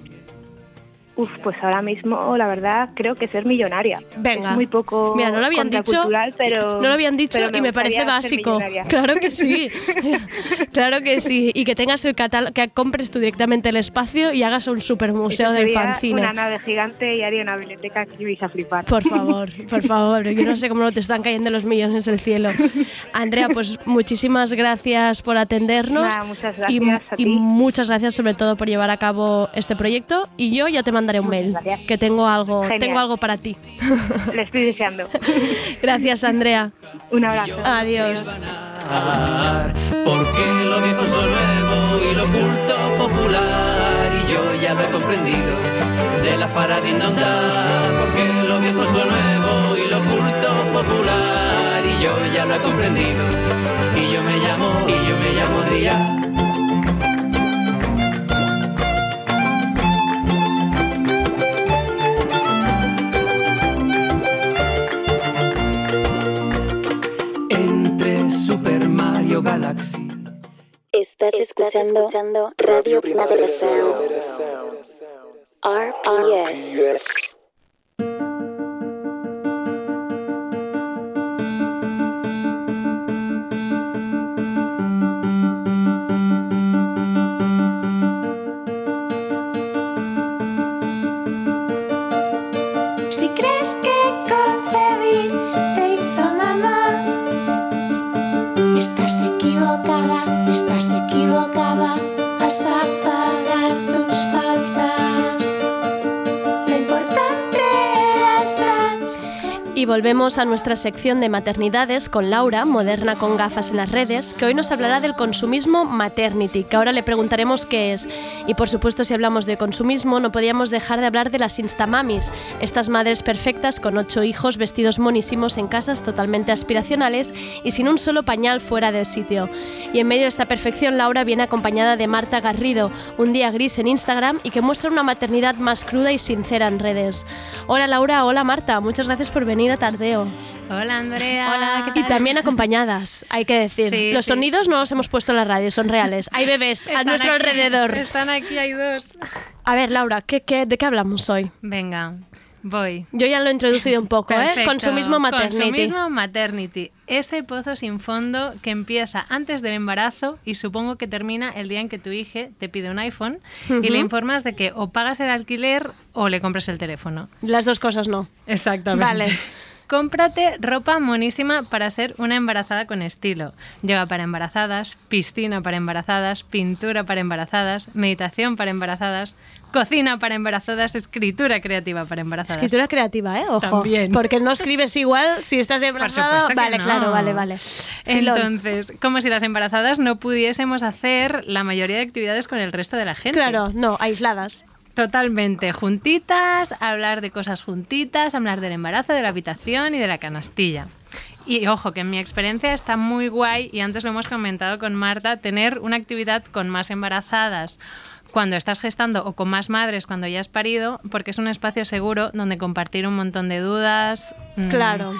Uf, pues ahora mismo, la verdad, creo que ser millonaria. Venga. Es muy poco Mira, no lo habían dicho, pero no lo habían dicho y me parece básico. Claro que sí. claro que sí. Y que tengas el catálogo, que compres tú directamente el espacio y hagas un super museo del fanzine. Una nave gigante y haría una biblioteca que vais a flipar. Por favor, por favor, yo no sé cómo no te están cayendo los millones del cielo. Andrea, pues muchísimas gracias por atendernos Nada, muchas y, gracias a y ti. muchas gracias sobre todo por llevar a cabo este proyecto y yo ya te mandaré un mail, que tengo algo, Genial. tengo algo para ti. Le estoy deseando. Gracias, Andrea. Un abrazo. Adiós. Porque lo viejo es lo nuevo y lo oculto popular y yo ya lo he comprendido de la faradindonda porque lo viejo es lo nuevo y lo oculto popular y yo ya lo he comprendido y yo me llamo y yo me llamo Adrián Mario Galaxy Estás, escuchando, Radio Primavera Sound. RPS. Volvemos a nuestra sección de maternidades con Laura, moderna con gafas en las redes, que hoy nos hablará del consumismo maternity, que ahora le preguntaremos qué es. Y por supuesto, si hablamos de consumismo, no podíamos dejar de hablar de las instamamis, estas madres perfectas con ocho hijos vestidos monísimos en casas totalmente aspiracionales y sin un solo pañal fuera del sitio. Y en medio de esta perfección, Laura viene acompañada de Marta Garrido, un día gris en Instagram y que muestra una maternidad más cruda y sincera en redes. Hola Laura, hola Marta, muchas gracias por venir a Tardeo. Hola Andrea. Hola, Y también acompañadas, hay que decir. Sí, los sí. sonidos no los hemos puesto en la radio, son reales. Hay bebés a nuestro aquí, alrededor. Están aquí, hay dos. A ver, Laura, ¿qué, qué, de qué hablamos hoy? Venga, voy. Yo ya lo he introducido un poco, ¿eh? Consumismo maternity. Consumismo maternity. Ese pozo sin fondo que empieza antes del embarazo y supongo que termina el día en que tu hija te pide un iPhone y Ujú. le informas de que o pagas el alquiler o le compras el teléfono. Las dos cosas no. Exactamente. Vale. Cómprate ropa monísima para ser una embarazada con estilo. Yoga para embarazadas, piscina para embarazadas, pintura para embarazadas, meditación para embarazadas, cocina para embarazadas, escritura creativa para embarazadas. Escritura creativa, ¿eh? Ojo. También. Porque no escribes igual si estás embarazada. supuesto que Vale, no. claro, vale, vale. Filón. Entonces, como si las embarazadas no pudiésemos hacer la mayoría de actividades con el resto de la gente. Claro, no, aisladas. Totalmente, juntitas, hablar de cosas juntitas, hablar del embarazo, de la habitación y de la canastilla. Y ojo, que en mi experiencia está muy guay, y antes lo hemos comentado con Marta, tener una actividad con más embarazadas cuando estás gestando o con más madres cuando ya has parido, porque es un espacio seguro donde compartir un montón de dudas. mm, Claro.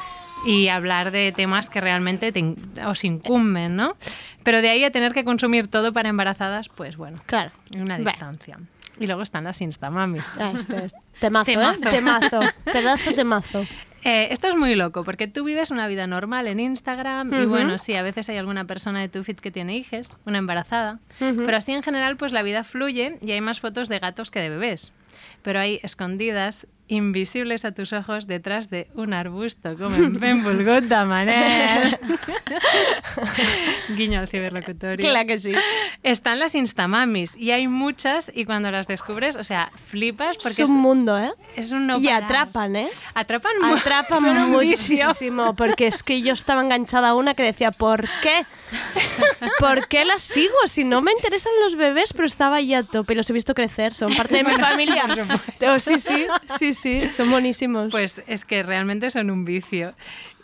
Y hablar de temas que realmente te os incumben, ¿no? Pero de ahí a tener que consumir todo para embarazadas, pues bueno, claro, una Bueno. Y luego están las instamamis. Ah, este es Temazo, Temazo. ¿eh? Temazo. Pedazo temazo. Eh, esto es muy loco, porque tú vives una vida normal en Instagram y bueno, sí, a veces hay alguna persona de tu feed que tiene hijes, una embarazada, pero así en general pues la vida fluye y hay más fotos de gatos que de bebés. Pero hay escondidas, invisibles a tus ojos, detrás de un arbusto, como en de Manel. Guiño al ciberlocutorio. Claro que sí. Están las instamamis y hay muchas y cuando las descubres, o sea, flipas porque es un mundo, ¿eh? es un no y parar. atrapan, ¿eh? Atrapan, mu- Atrapan vicio. muchísimo, porque es que yo estaba enganchada a una que decía, ¿por qué? ¿Por qué las sigo? Si no me interesan los bebés, pero estaba ahí a tope y los he visto crecer, son parte de mi familia. Oh, sí, sí, sí, sí, son buenísimos. Pues es que realmente son un vicio.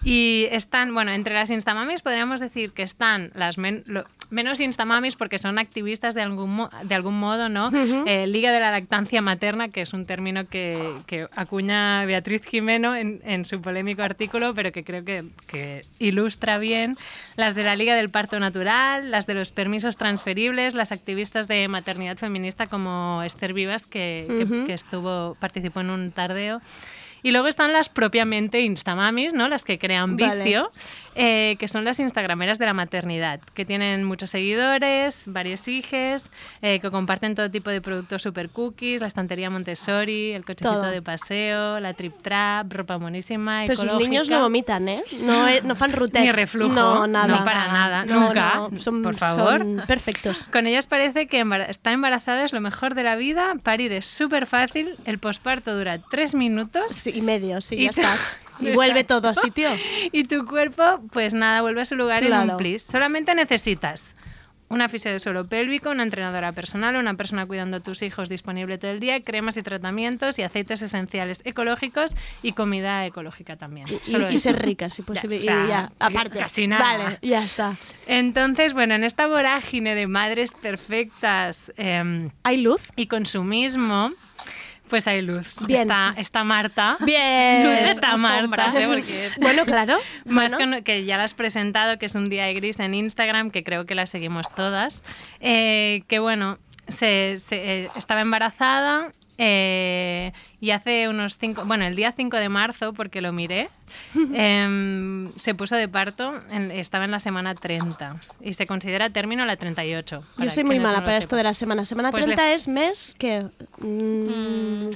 Y están, bueno, entre las instamamis podríamos decir que están las men- lo- menos instamamis porque son activistas de algún, de algún modo, ¿no? Eh, Liga de la Lactancia Materna, que es un término que, que acuña Beatriz Jimeno en, en su polémico artículo, pero que creo que, que ilustra bien. Las de la Liga del Parto Natural, las de los permisos transferibles, las activistas de maternidad feminista como Esther Vivas, que, que- Ujú. que estuvo, participó en un tardeo. Y luego están las propiamente instamamis, ¿no? Las que crean Vale. Eh, que son las instagrameras de la maternidad, que tienen muchos seguidores, varios hijes, eh, que comparten todo tipo de productos super cookies, la estantería Montessori, el cochecito Todo. de paseo, la trip trap, ropa monísima, Pero sus ecológica. niños no vomitan, ¿eh? No, no fan rutet. Ni reflujo. No, nada. No, para nada. No, Nunca. no, son- por favor. son perfectos. Con ellas parece que embara- estar embarazada es lo mejor de la vida, parir es súper fácil, el posparto dura tres minutos. y medio, sí, Y ya estás. Y vuelve todo a sitio. Y tu cuerpo, pues nada, vuelve a su lugar en Claro. un plis. Solamente necesitas una fisio de suelo pélvico, una entrenadora personal, una persona cuidando a tus hijos disponible todo el día, cremas y tratamientos y aceites esenciales ecológicos y comida ecológica también. Y, Solo y ser rica, si posible. sea, y ya, aparte. Casi nada. Vale, ya está. Entonces, bueno, en esta vorágine de madres perfectas em, ¿Hay luz? y consumismo, pues hay luz. Bien. Está, está Marta. Bien. Luz está O Marta. sombras, ¿eh? Porque- Bueno, claro. Más Bueno. que ya la has presentado, que es un día de gris en Instagram, que creo que la seguimos todas. eh, que bueno, se, se- eh, estaba embarazada eh, y hace unos cinco, bueno, el día 5 de marzo, porque lo miré, em, se puso de parto, en- estaba en la semana 30 y se considera término la 38. Yo soy muy no mala para esto de la semana. Semana Pues 30 le- es mes que... mm,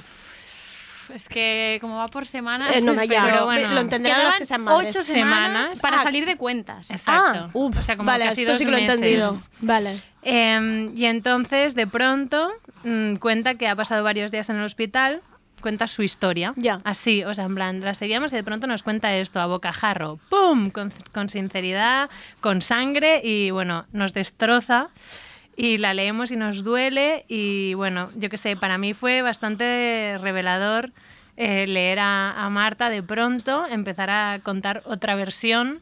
Es que como va por semanas, Eh, no, no, ya, pero pero lo entenderán las que sean madres. ocho semanas, Semanas. para Ah, salir de cuentas. Exacto. Ah, uf, o sea, como vale, casi esto dos sí que lo he entendido. Vale. Em, y entonces, de pronto, mm, cuenta que ha pasado varios días en el hospital, cuenta su historia. Así, o sea, en plan, la seguíamos y de pronto nos cuenta esto a bocajarro. ¡Pum! Con, con sinceridad, con sangre y bueno, nos destroza. Y la leemos y nos duele. Y bueno, yo qué sé, para mí fue bastante revelador eh, leer a, a Marta de pronto, empezar a contar otra versión.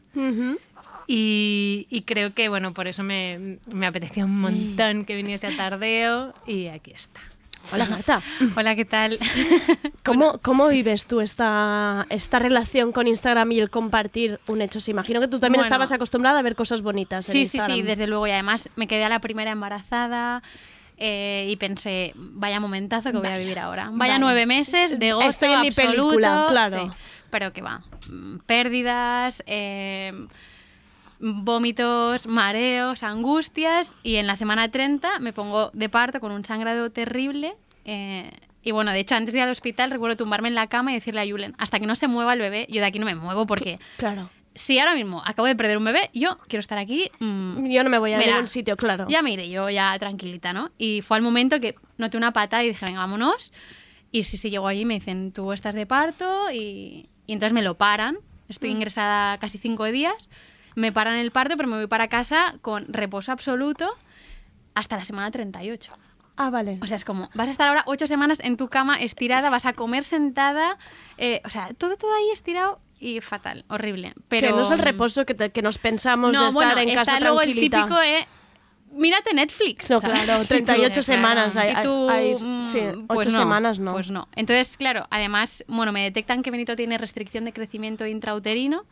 Y, y creo que, bueno, por eso me, me apeteció un montón que viniese a Tardeo y aquí está. Hola, Marta. Hola, ¿qué tal? ¿Cómo, ¿Cómo vives tú esta, esta relación con Instagram y el compartir un hecho? Se imagino que tú también Bueno. estabas acostumbrada a ver cosas bonitas. en Sí, sí, sí, Instagram. desde luego. Y además me quedé a la primera embarazada eh, y pensé, vaya momentazo que voy a vivir ahora. Vaya nueve meses de gozo Estoy en mi absoluto, película, claro. sí. Pero que va. Mm, Pérdidas, eh, vómitos, mareos, angustias. Y en la semana 30 me pongo de parto con un sangrado terrible. eh, y bueno, de hecho, antes de ir al hospital recuerdo tumbarme en la cama y decirle a Julen, hasta que no se mueva el bebé, yo de aquí no me muevo porque Claro. si ahora mismo acabo de perder un bebé, yo quiero estar aquí. mm, Yo no me voy a mira, ningún sitio, claro. Ya me iré yo, ya tranquilita, ¿no? Y fue al momento que noté una pata y dije, venga, vámonos. Y sí, sí, llego allí me dicen, tú estás de parto y, y entonces me lo paran. Estoy Mm. ingresada casi cinco días. Me paran el parto, pero me voy para casa con reposo absoluto hasta la semana 38. Ah, vale. O sea, es como, vas a estar ahora ocho semanas en tu cama estirada, vas a comer sentada, eh, o sea, todo, todo ahí estirado y fatal, horrible. Pero que no es el reposo que, te- que nos pensamos no, de estar bueno, en está casa luego tranquilita. el típico, eh, mírate Netflix. No, ¿sabes? claro, 38 semanas. Hay, Y tú, hay- mm, pues 8 no, semanas no. Pues no. Entonces, claro, además, bueno, me detectan que Benito tiene restricción de crecimiento intrauterino,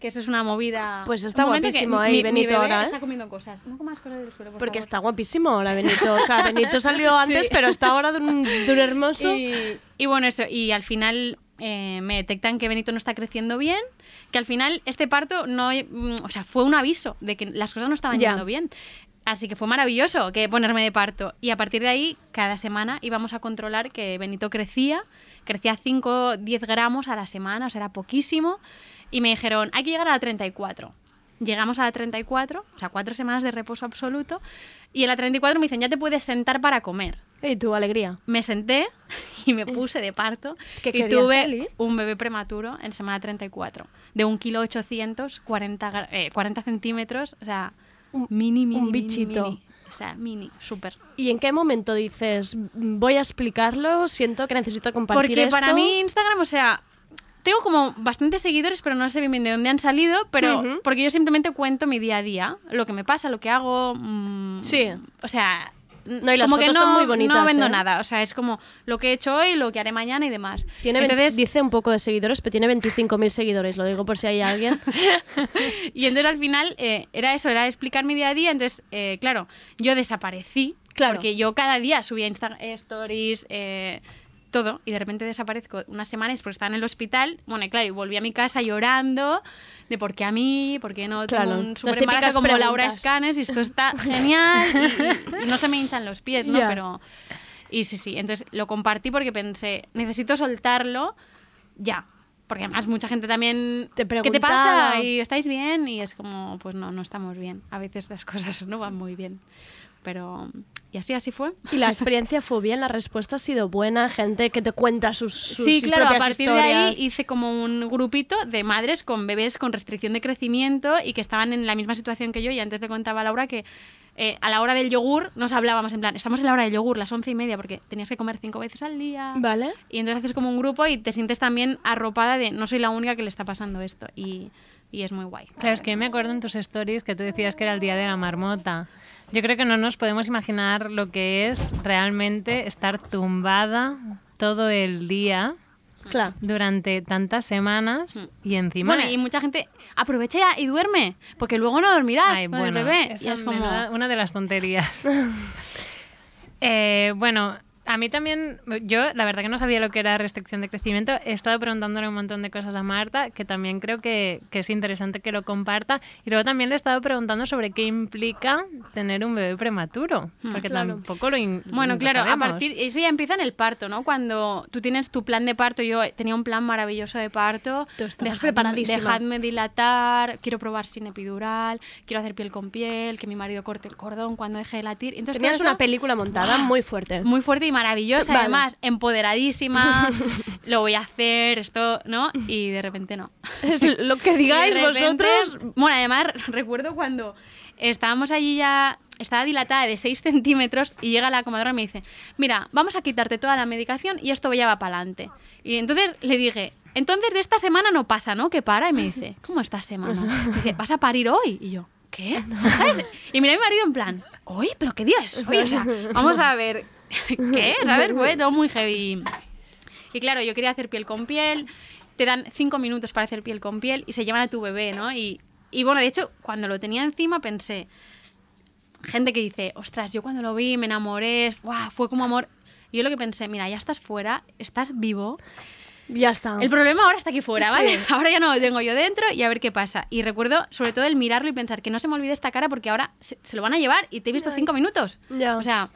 que eso es una movida... Pues está guapísimo ahí, mi Benito, bebé ahora, ¿eh? está comiendo cosas. No comas cosas del suelo, por Porque favor. está guapísimo ahora Benito. O sea, Benito salió antes, Sí. pero está ahora de un, de un hermoso. Y, y bueno, eso. Y al final eh, me detectan que Benito no está creciendo bien. Que al final este parto no. mm, O sea, fue un aviso de que las cosas no estaban Ya. yendo bien. Así que fue maravilloso que ponerme de parto. Y a partir de ahí, cada semana íbamos a controlar que Benito crecía. Crecía 5, 10 gramos a la semana, o sea, era poquísimo. Y me dijeron, hay que llegar a la 34. Llegamos a la 34, o sea, cuatro semanas de reposo absoluto. Y en la 34 me dicen, ya te puedes sentar para comer. Y tu alegría. Me senté y me puse de parto ¿Qué y tuve salir? un bebé prematuro en semana 34 de un kilo 800, 40, gra- eh, 40 centímetros, o sea, mini, mini, un mini, bichito. mini. O sea, mini, súper. ¿Y en qué momento dices, voy a explicarlo, siento que necesito compartir Porque esto? para mí Instagram, o sea, tengo como bastantes seguidores, pero no sé bien de dónde han salido, pero porque yo simplemente cuento mi día a día, lo que me pasa, lo que hago. mm, Sí. O sea, No, y las como que fotos no, son muy bonitas, no vendo ¿eh? nada, o sea, es como lo que he hecho hoy, lo que haré mañana y demás. Tiene entonces, dice un poco de seguidores, pero tiene 25.000 seguidores, lo digo por si hay alguien. y entonces al final eh, era eso, era explicar mi día a día. Entonces, eh, claro, yo desaparecí. Claro. Porque yo cada día subía Insta eh, stories, todo, y de repente desaparezco unas semanas porque estaba en el hospital. Bueno, y claro, y volví a mi casa llorando de por qué a mí, por qué no Claro, tengo un las super típicas embarazo como Laura preguntas. Escanes y esto está genial y, y- no se me hinchan los pies, ¿no? Ya. Pero... Y sí, sí, entonces lo compartí porque pensé, necesito soltarlo ya. Porque además mucha gente también... Te ¿Qué te pasa? ¿Y estáis bien? Y es como, pues no, no estamos bien. A veces las cosas no van muy bien. Pero... Y así, así fue. Y la experiencia fue bien, la respuesta ha sido buena, gente que te cuenta sus, sus Sí, claro, a propias partir de ahí historias. hice como un grupito de madres con bebés con restricción de crecimiento y que estaban en la misma situación que yo. Y antes le contaba a Laura que eh, a la hora del yogur nos hablábamos en plan, estamos en la hora del yogur, las once y media, porque tenías que comer cinco veces al día. Vale. Y entonces haces como un grupo y te sientes también arropada de no soy la única que le está pasando esto. Y, y es muy guay. Claro, es que yo me acuerdo en tus stories que tú decías que era el día de la marmota. Yo creo que no nos podemos imaginar lo que es realmente estar tumbada todo el día Claro. durante tantas semanas y encima... Bueno, y mucha gente aprovecha ya y duerme, porque luego no dormirás Ay, con bueno, el bebé. Y es como... una de las tonterías. Eh, bueno, a mí también, yo la verdad que no sabía lo que era restricción de crecimiento. He estado preguntándole un montón de cosas a Marta, que también creo que, que es interesante que lo comparta. Y luego también le he estado preguntando sobre qué implica tener un bebé prematuro, Hmm. porque Claro. tampoco lo in- Bueno, lo claro, a sabemos. partir eso ya empieza en el parto, ¿no? Cuando tú tienes tu plan de parto, yo tenía un plan maravilloso de parto. Tú Dejadme- preparadísima. Dejadme dilatar, quiero probar sin epidural, quiero hacer piel con piel, que mi marido corte el cordón cuando deje de latir. Entonces Tenías una película montada ¡Buah! muy fuerte. muy fuerte y maravillosa, Vale. además, empoderadísima, lo voy a hacer, esto, ¿no? Y de repente no. Es lo que Y digáis repente- vosotros. Bueno, además recuerdo cuando estábamos allí ya, estaba dilatada de 6 centímetros y llega la comadrona y me dice, mira, vamos a quitarte toda la medicación y esto ya va para adelante. Y entonces le dije, entonces de esta semana no pasa, ¿no? Que para. Y me dice, ¿cómo esta semana? Me dice, ¿vas a parir hoy? Y yo, ¿qué? ¿Sabes? Y miré a mi marido en plan, ¿hoy? ¿Pero qué día es hoy? O sea, vamos a ver, ¿qué? ¿Sabes? Fue todo muy heavy. Y claro, yo quería hacer piel con piel, te dan cinco minutos para hacer piel con piel y se llevan a tu bebé, ¿no? Y, y bueno, de hecho, cuando lo tenía encima pensé, gente que dice, ostras, yo cuando lo vi me enamoré, ¡guau! fue como amor. Y yo lo que pensé, mira, ya estás fuera, estás vivo. Ya está. El problema ahora está aquí fuera, Sí. ¿vale? Ahora ya no lo tengo yo dentro y a ver qué pasa. Y recuerdo sobre todo el mirarlo y pensar que no se me olvide esta cara porque ahora se, se lo van a llevar y te he visto cinco minutos. Ya. O sea,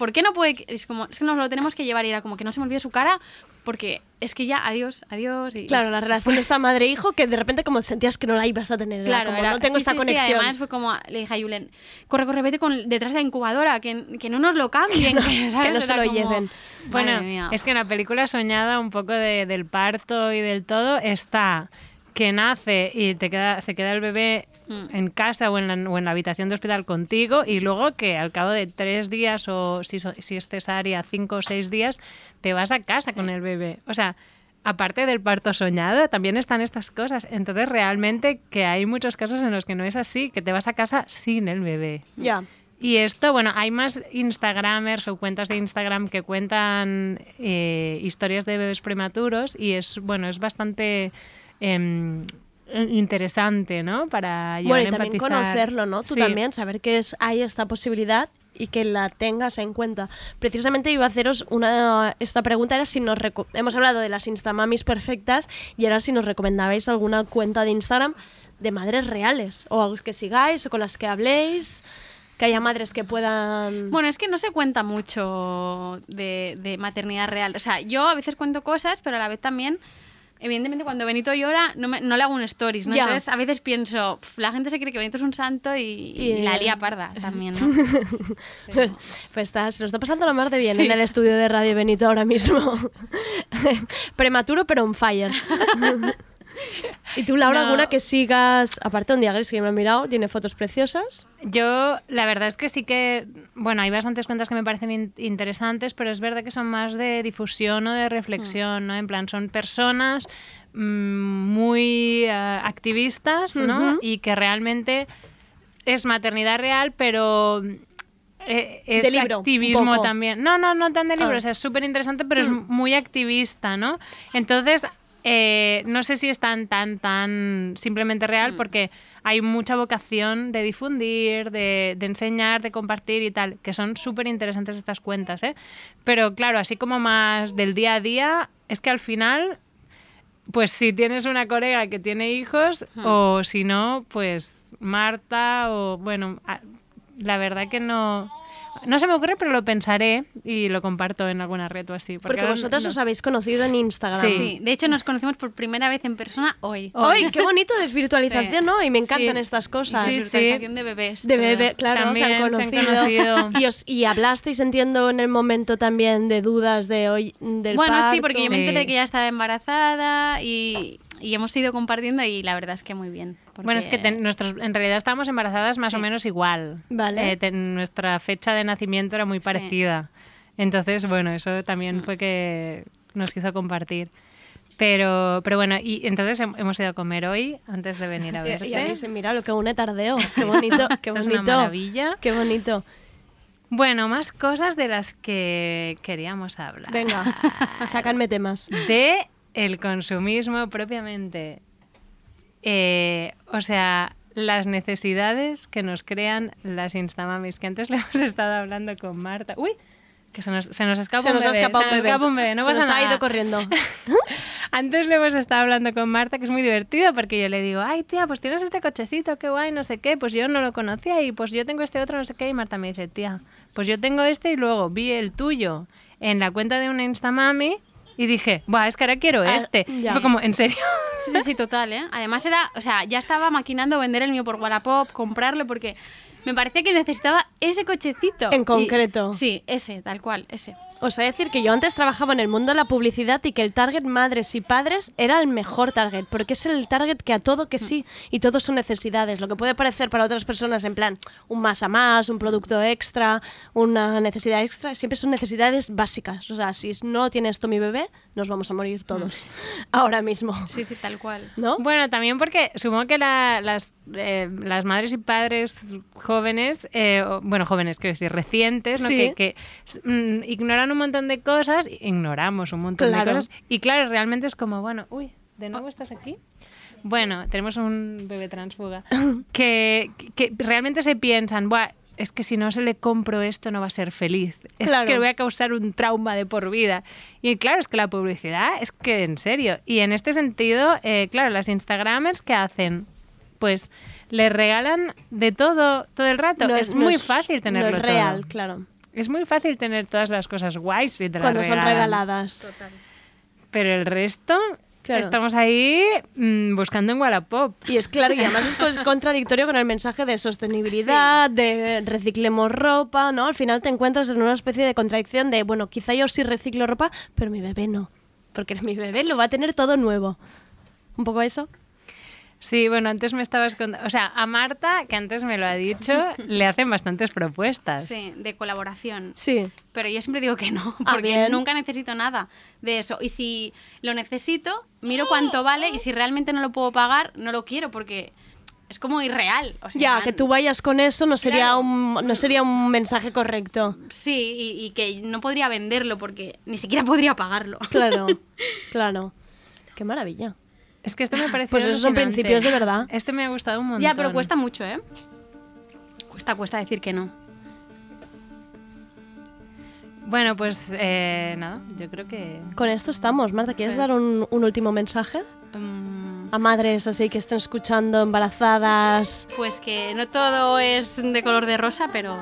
¿por qué no puede...? Es como, es que nos lo tenemos que llevar y era como que no se me olvide su cara porque es que ya, adiós, adiós. Y Claro, la relación de esta madre-hijo que de repente como sentías que no la ibas a tener. era Claro, como, era- no tengo sí, esta sí, sí, conexión. además fue como, le dije a Julen, corre, corre, vete con, detrás de la incubadora, que, que no nos lo cambien, que, ¿sabes? que no se lo como, lleven. Bueno, es que en la película soñada un poco de- del parto y del todo está que nace y te queda, se queda el bebé Mm. en casa o en, la, o en la habitación de hospital contigo y luego que al cabo de tres días o si, si es cesárea cinco o seis días te vas a casa con el bebé. O sea, aparte del parto soñado también están estas cosas. Entonces realmente que hay muchos casos en los que no es así, que te vas a casa sin el bebé. Ya. Y esto, bueno, hay más Instagramers o cuentas de Instagram que cuentan eh, historias de bebés prematuros y es, bueno, es bastante em, interesante, ¿no? Para llegar Bueno, y a también conocerlo, ¿no? Tú Sí. también, saber que es, hay esta posibilidad y que la tengas en cuenta. Precisamente iba a haceros una esta pregunta era si nos hemos hablado de las instamamis perfectas y ahora si nos recomendabais alguna cuenta de Instagram de madres reales o a los que sigáis o con las que habléis, que haya madres que puedan Bueno, es que no se cuenta mucho de, de maternidad real. O sea, yo a veces cuento cosas, pero a la vez también, evidentemente, cuando Benito llora, no, me- no le hago un stories, ¿no? Ya. Entonces, a veces pienso, "Pf, la gente se cree que Benito es un santo y, y Y- la lía parda también, ¿no? pues está, se lo está pasando la mar de bien Sí. en el estudio de Radio Benito ahora mismo. Prematuro pero on fire. ¿Y tú, Laura, No. alguna que sigas, aparte de un día gris que yo me he mirado, tiene fotos preciosas? Yo, la verdad es que sí que, bueno, hay bastantes cuentas que me parecen in- interesantes, pero es verdad que son más de difusión o de reflexión, ¿no? En plan, son personas mm, muy eh, activistas, ¿no? Y que realmente es maternidad real, pero eh, es De libro, activismo también. No, no, no tan de libro, Ah. o sea, es súper interesante, pero es Mm. muy activista, ¿no? Entonces, eh, no sé si es tan, tan, tan simplemente real, porque hay mucha vocación de difundir, de, de enseñar, de compartir y tal, que son súper interesantes estas cuentas, ¿eh? Pero claro, así como más del día a día, es que al final, pues si tienes una colega que tiene hijos, o si no, pues Marta, o bueno, la verdad que no... No se me ocurre, pero lo pensaré y lo comparto en alguna red o así. Porque, vosotras no- os habéis conocido en Instagram. Sí. de hecho nos conocimos por primera vez en persona hoy. ¡Ay, qué bonito! Desvirtualización, Sí. ¿no? Y me encantan Sí. estas cosas. Desvirtualización de bebés. De bebé, claro, se han También se han conocido. Y, os, y hablasteis, entiendo, en el momento también de dudas de hoy del Bueno, sí, porque yo me Sí. enteré que ya estaba embarazada y, y hemos ido compartiendo y la verdad es que muy bien. Bueno, es que porque- ten- nuestros, en realidad estábamos embarazadas más o Sí. menos igual. Vale. Eh, ten- nuestra fecha de nacimiento era muy parecida. Entonces, bueno, eso también Mm. fue que nos hizo compartir. Pero, pero bueno, y entonces hem- hemos ido a comer hoy antes de venir a Y- verse. y ahí se mira lo que une tardeo. Qué bonito, qué Esto es bonito. una maravilla. Qué bonito. Bueno, más cosas de las que queríamos hablar. Venga, sácanme temas. De el consumismo propiamente. Eh, o sea, las necesidades que nos crean las instamamis, que antes le hemos estado hablando con Marta. Uy, que se nos, se nos escapa Se un nos ha bebé. escapado se un nos bebé. escapa un bebé, no Se pasa nos ha nada. ido corriendo. Antes le hemos estado hablando con Marta, que es muy divertido, porque yo le digo, ay tía, pues tienes este cochecito, qué guay, no sé qué, pues yo no lo conocía y pues yo tengo este otro, no sé qué, y Marta me dice, tía, pues yo tengo este y luego vi el tuyo en la cuenta de una Instamami y dije, Buah, es que ahora quiero Ah, este. ya. Fue como, ¿en serio? Sí, sí, sí, total, ¿eh? Además era, o sea, ya estaba maquinando vender el mío por Wallapop, comprarlo, porque me parecía que necesitaba ese cochecito. En Y- concreto. sí, ese, tal cual, ese. Os he de decir que yo antes trabajaba en el mundo de la publicidad y que el target madres y padres era el mejor target, porque es el target que a todo que sí, y todos son necesidades. Lo que puede parecer para otras personas en plan un más a más, un producto extra, una necesidad extra, siempre son necesidades básicas. O sea, si no tiene esto mi bebé, nos vamos a morir todos. Ahora mismo. Sí, sí, tal cual. ¿No? Bueno, también porque supongo que la- las, eh, las madres y padres jóvenes, eh, o- bueno, jóvenes, quiero decir, recientes, ¿no? Sí. que, que, mm, ignoran un montón de cosas, ignoramos un montón Claro. de cosas, y claro, realmente es como, bueno, uy, ¿de nuevo estás aquí? Bueno, tenemos un bebé transfuga que, que realmente se piensan, Buah, es que si no se le compro esto no va a ser feliz. Es Claro. que le voy a causar un trauma de por vida. Y claro, es que la publicidad es que en serio. Y en este sentido, eh, claro, las Instagramers que hacen, pues le regalan de todo todo el rato. No es, no muy fácil tenerlo No es todo. real, claro. Es muy fácil tener todas las cosas guays si te las Cuando son regaladas. Pero el resto, Claro. estamos ahí mm, buscando en Wallapop. Y es claro, y además es co- contradictorio con el mensaje de sostenibilidad, de reciclemos ropa, ¿no? Al final te encuentras en una especie de contradicción de, bueno, quizá yo sí reciclo ropa, pero mi bebé no. Porque mi bebé lo va a tener todo nuevo. Un poco eso. Sí, bueno, antes me estabas contando. O sea, a Marta, que antes me lo ha dicho, le hacen bastantes propuestas. Sí, de colaboración. Sí. Pero yo siempre digo que no, Ah, porque nunca necesito nada de eso. Y si lo necesito, miro cuánto vale y si realmente no lo puedo pagar, no lo quiero porque es como irreal. O sea, Ya, que tú vayas con eso no sería, Claro. un, no sería un mensaje correcto. Sí, y, y que no podría venderlo porque ni siquiera podría pagarlo. Claro, claro. Qué maravilla. Es que esto me parece. Pues esos son principios de verdad. Este me ha gustado un montón. Ya, pero cuesta mucho, ¿eh? Cuesta, cuesta decir que no. Bueno, pues eh, nada, yo creo que. Con esto estamos. Marta, ¿quieres Sí. dar un, un último mensaje? Mm, A madres así que estén escuchando, embarazadas. pues que no todo es de color de rosa, pero,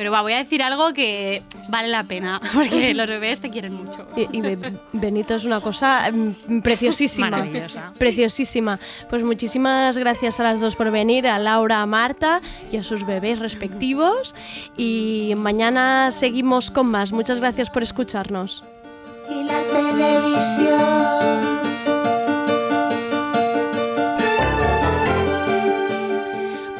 pero va, voy a decir algo que vale la pena, porque los bebés te quieren mucho. Y, y Be- Benito es una cosa mm, preciosísima. Maravillosa. Preciosísima. Pues muchísimas gracias a las dos por venir, a Laura, a Marta y a sus bebés respectivos. Y mañana seguimos con más. Muchas gracias por escucharnos. y la televisión.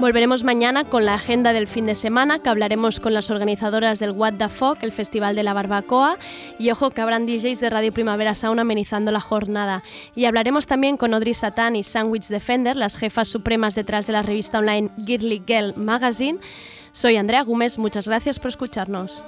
Volveremos mañana con la agenda del fin de semana, que hablaremos con las organizadoras del What the Fuck, el Festival de la Barbacoa, y ojo que habrán DJs de Radio Primavera Sound amenizando la jornada. Y hablaremos también con Audrey Satán y Sandwich Defender, las jefas supremas detrás de la revista online Girly Girl Magazine. Soy Andrea Gómez, muchas gracias por escucharnos.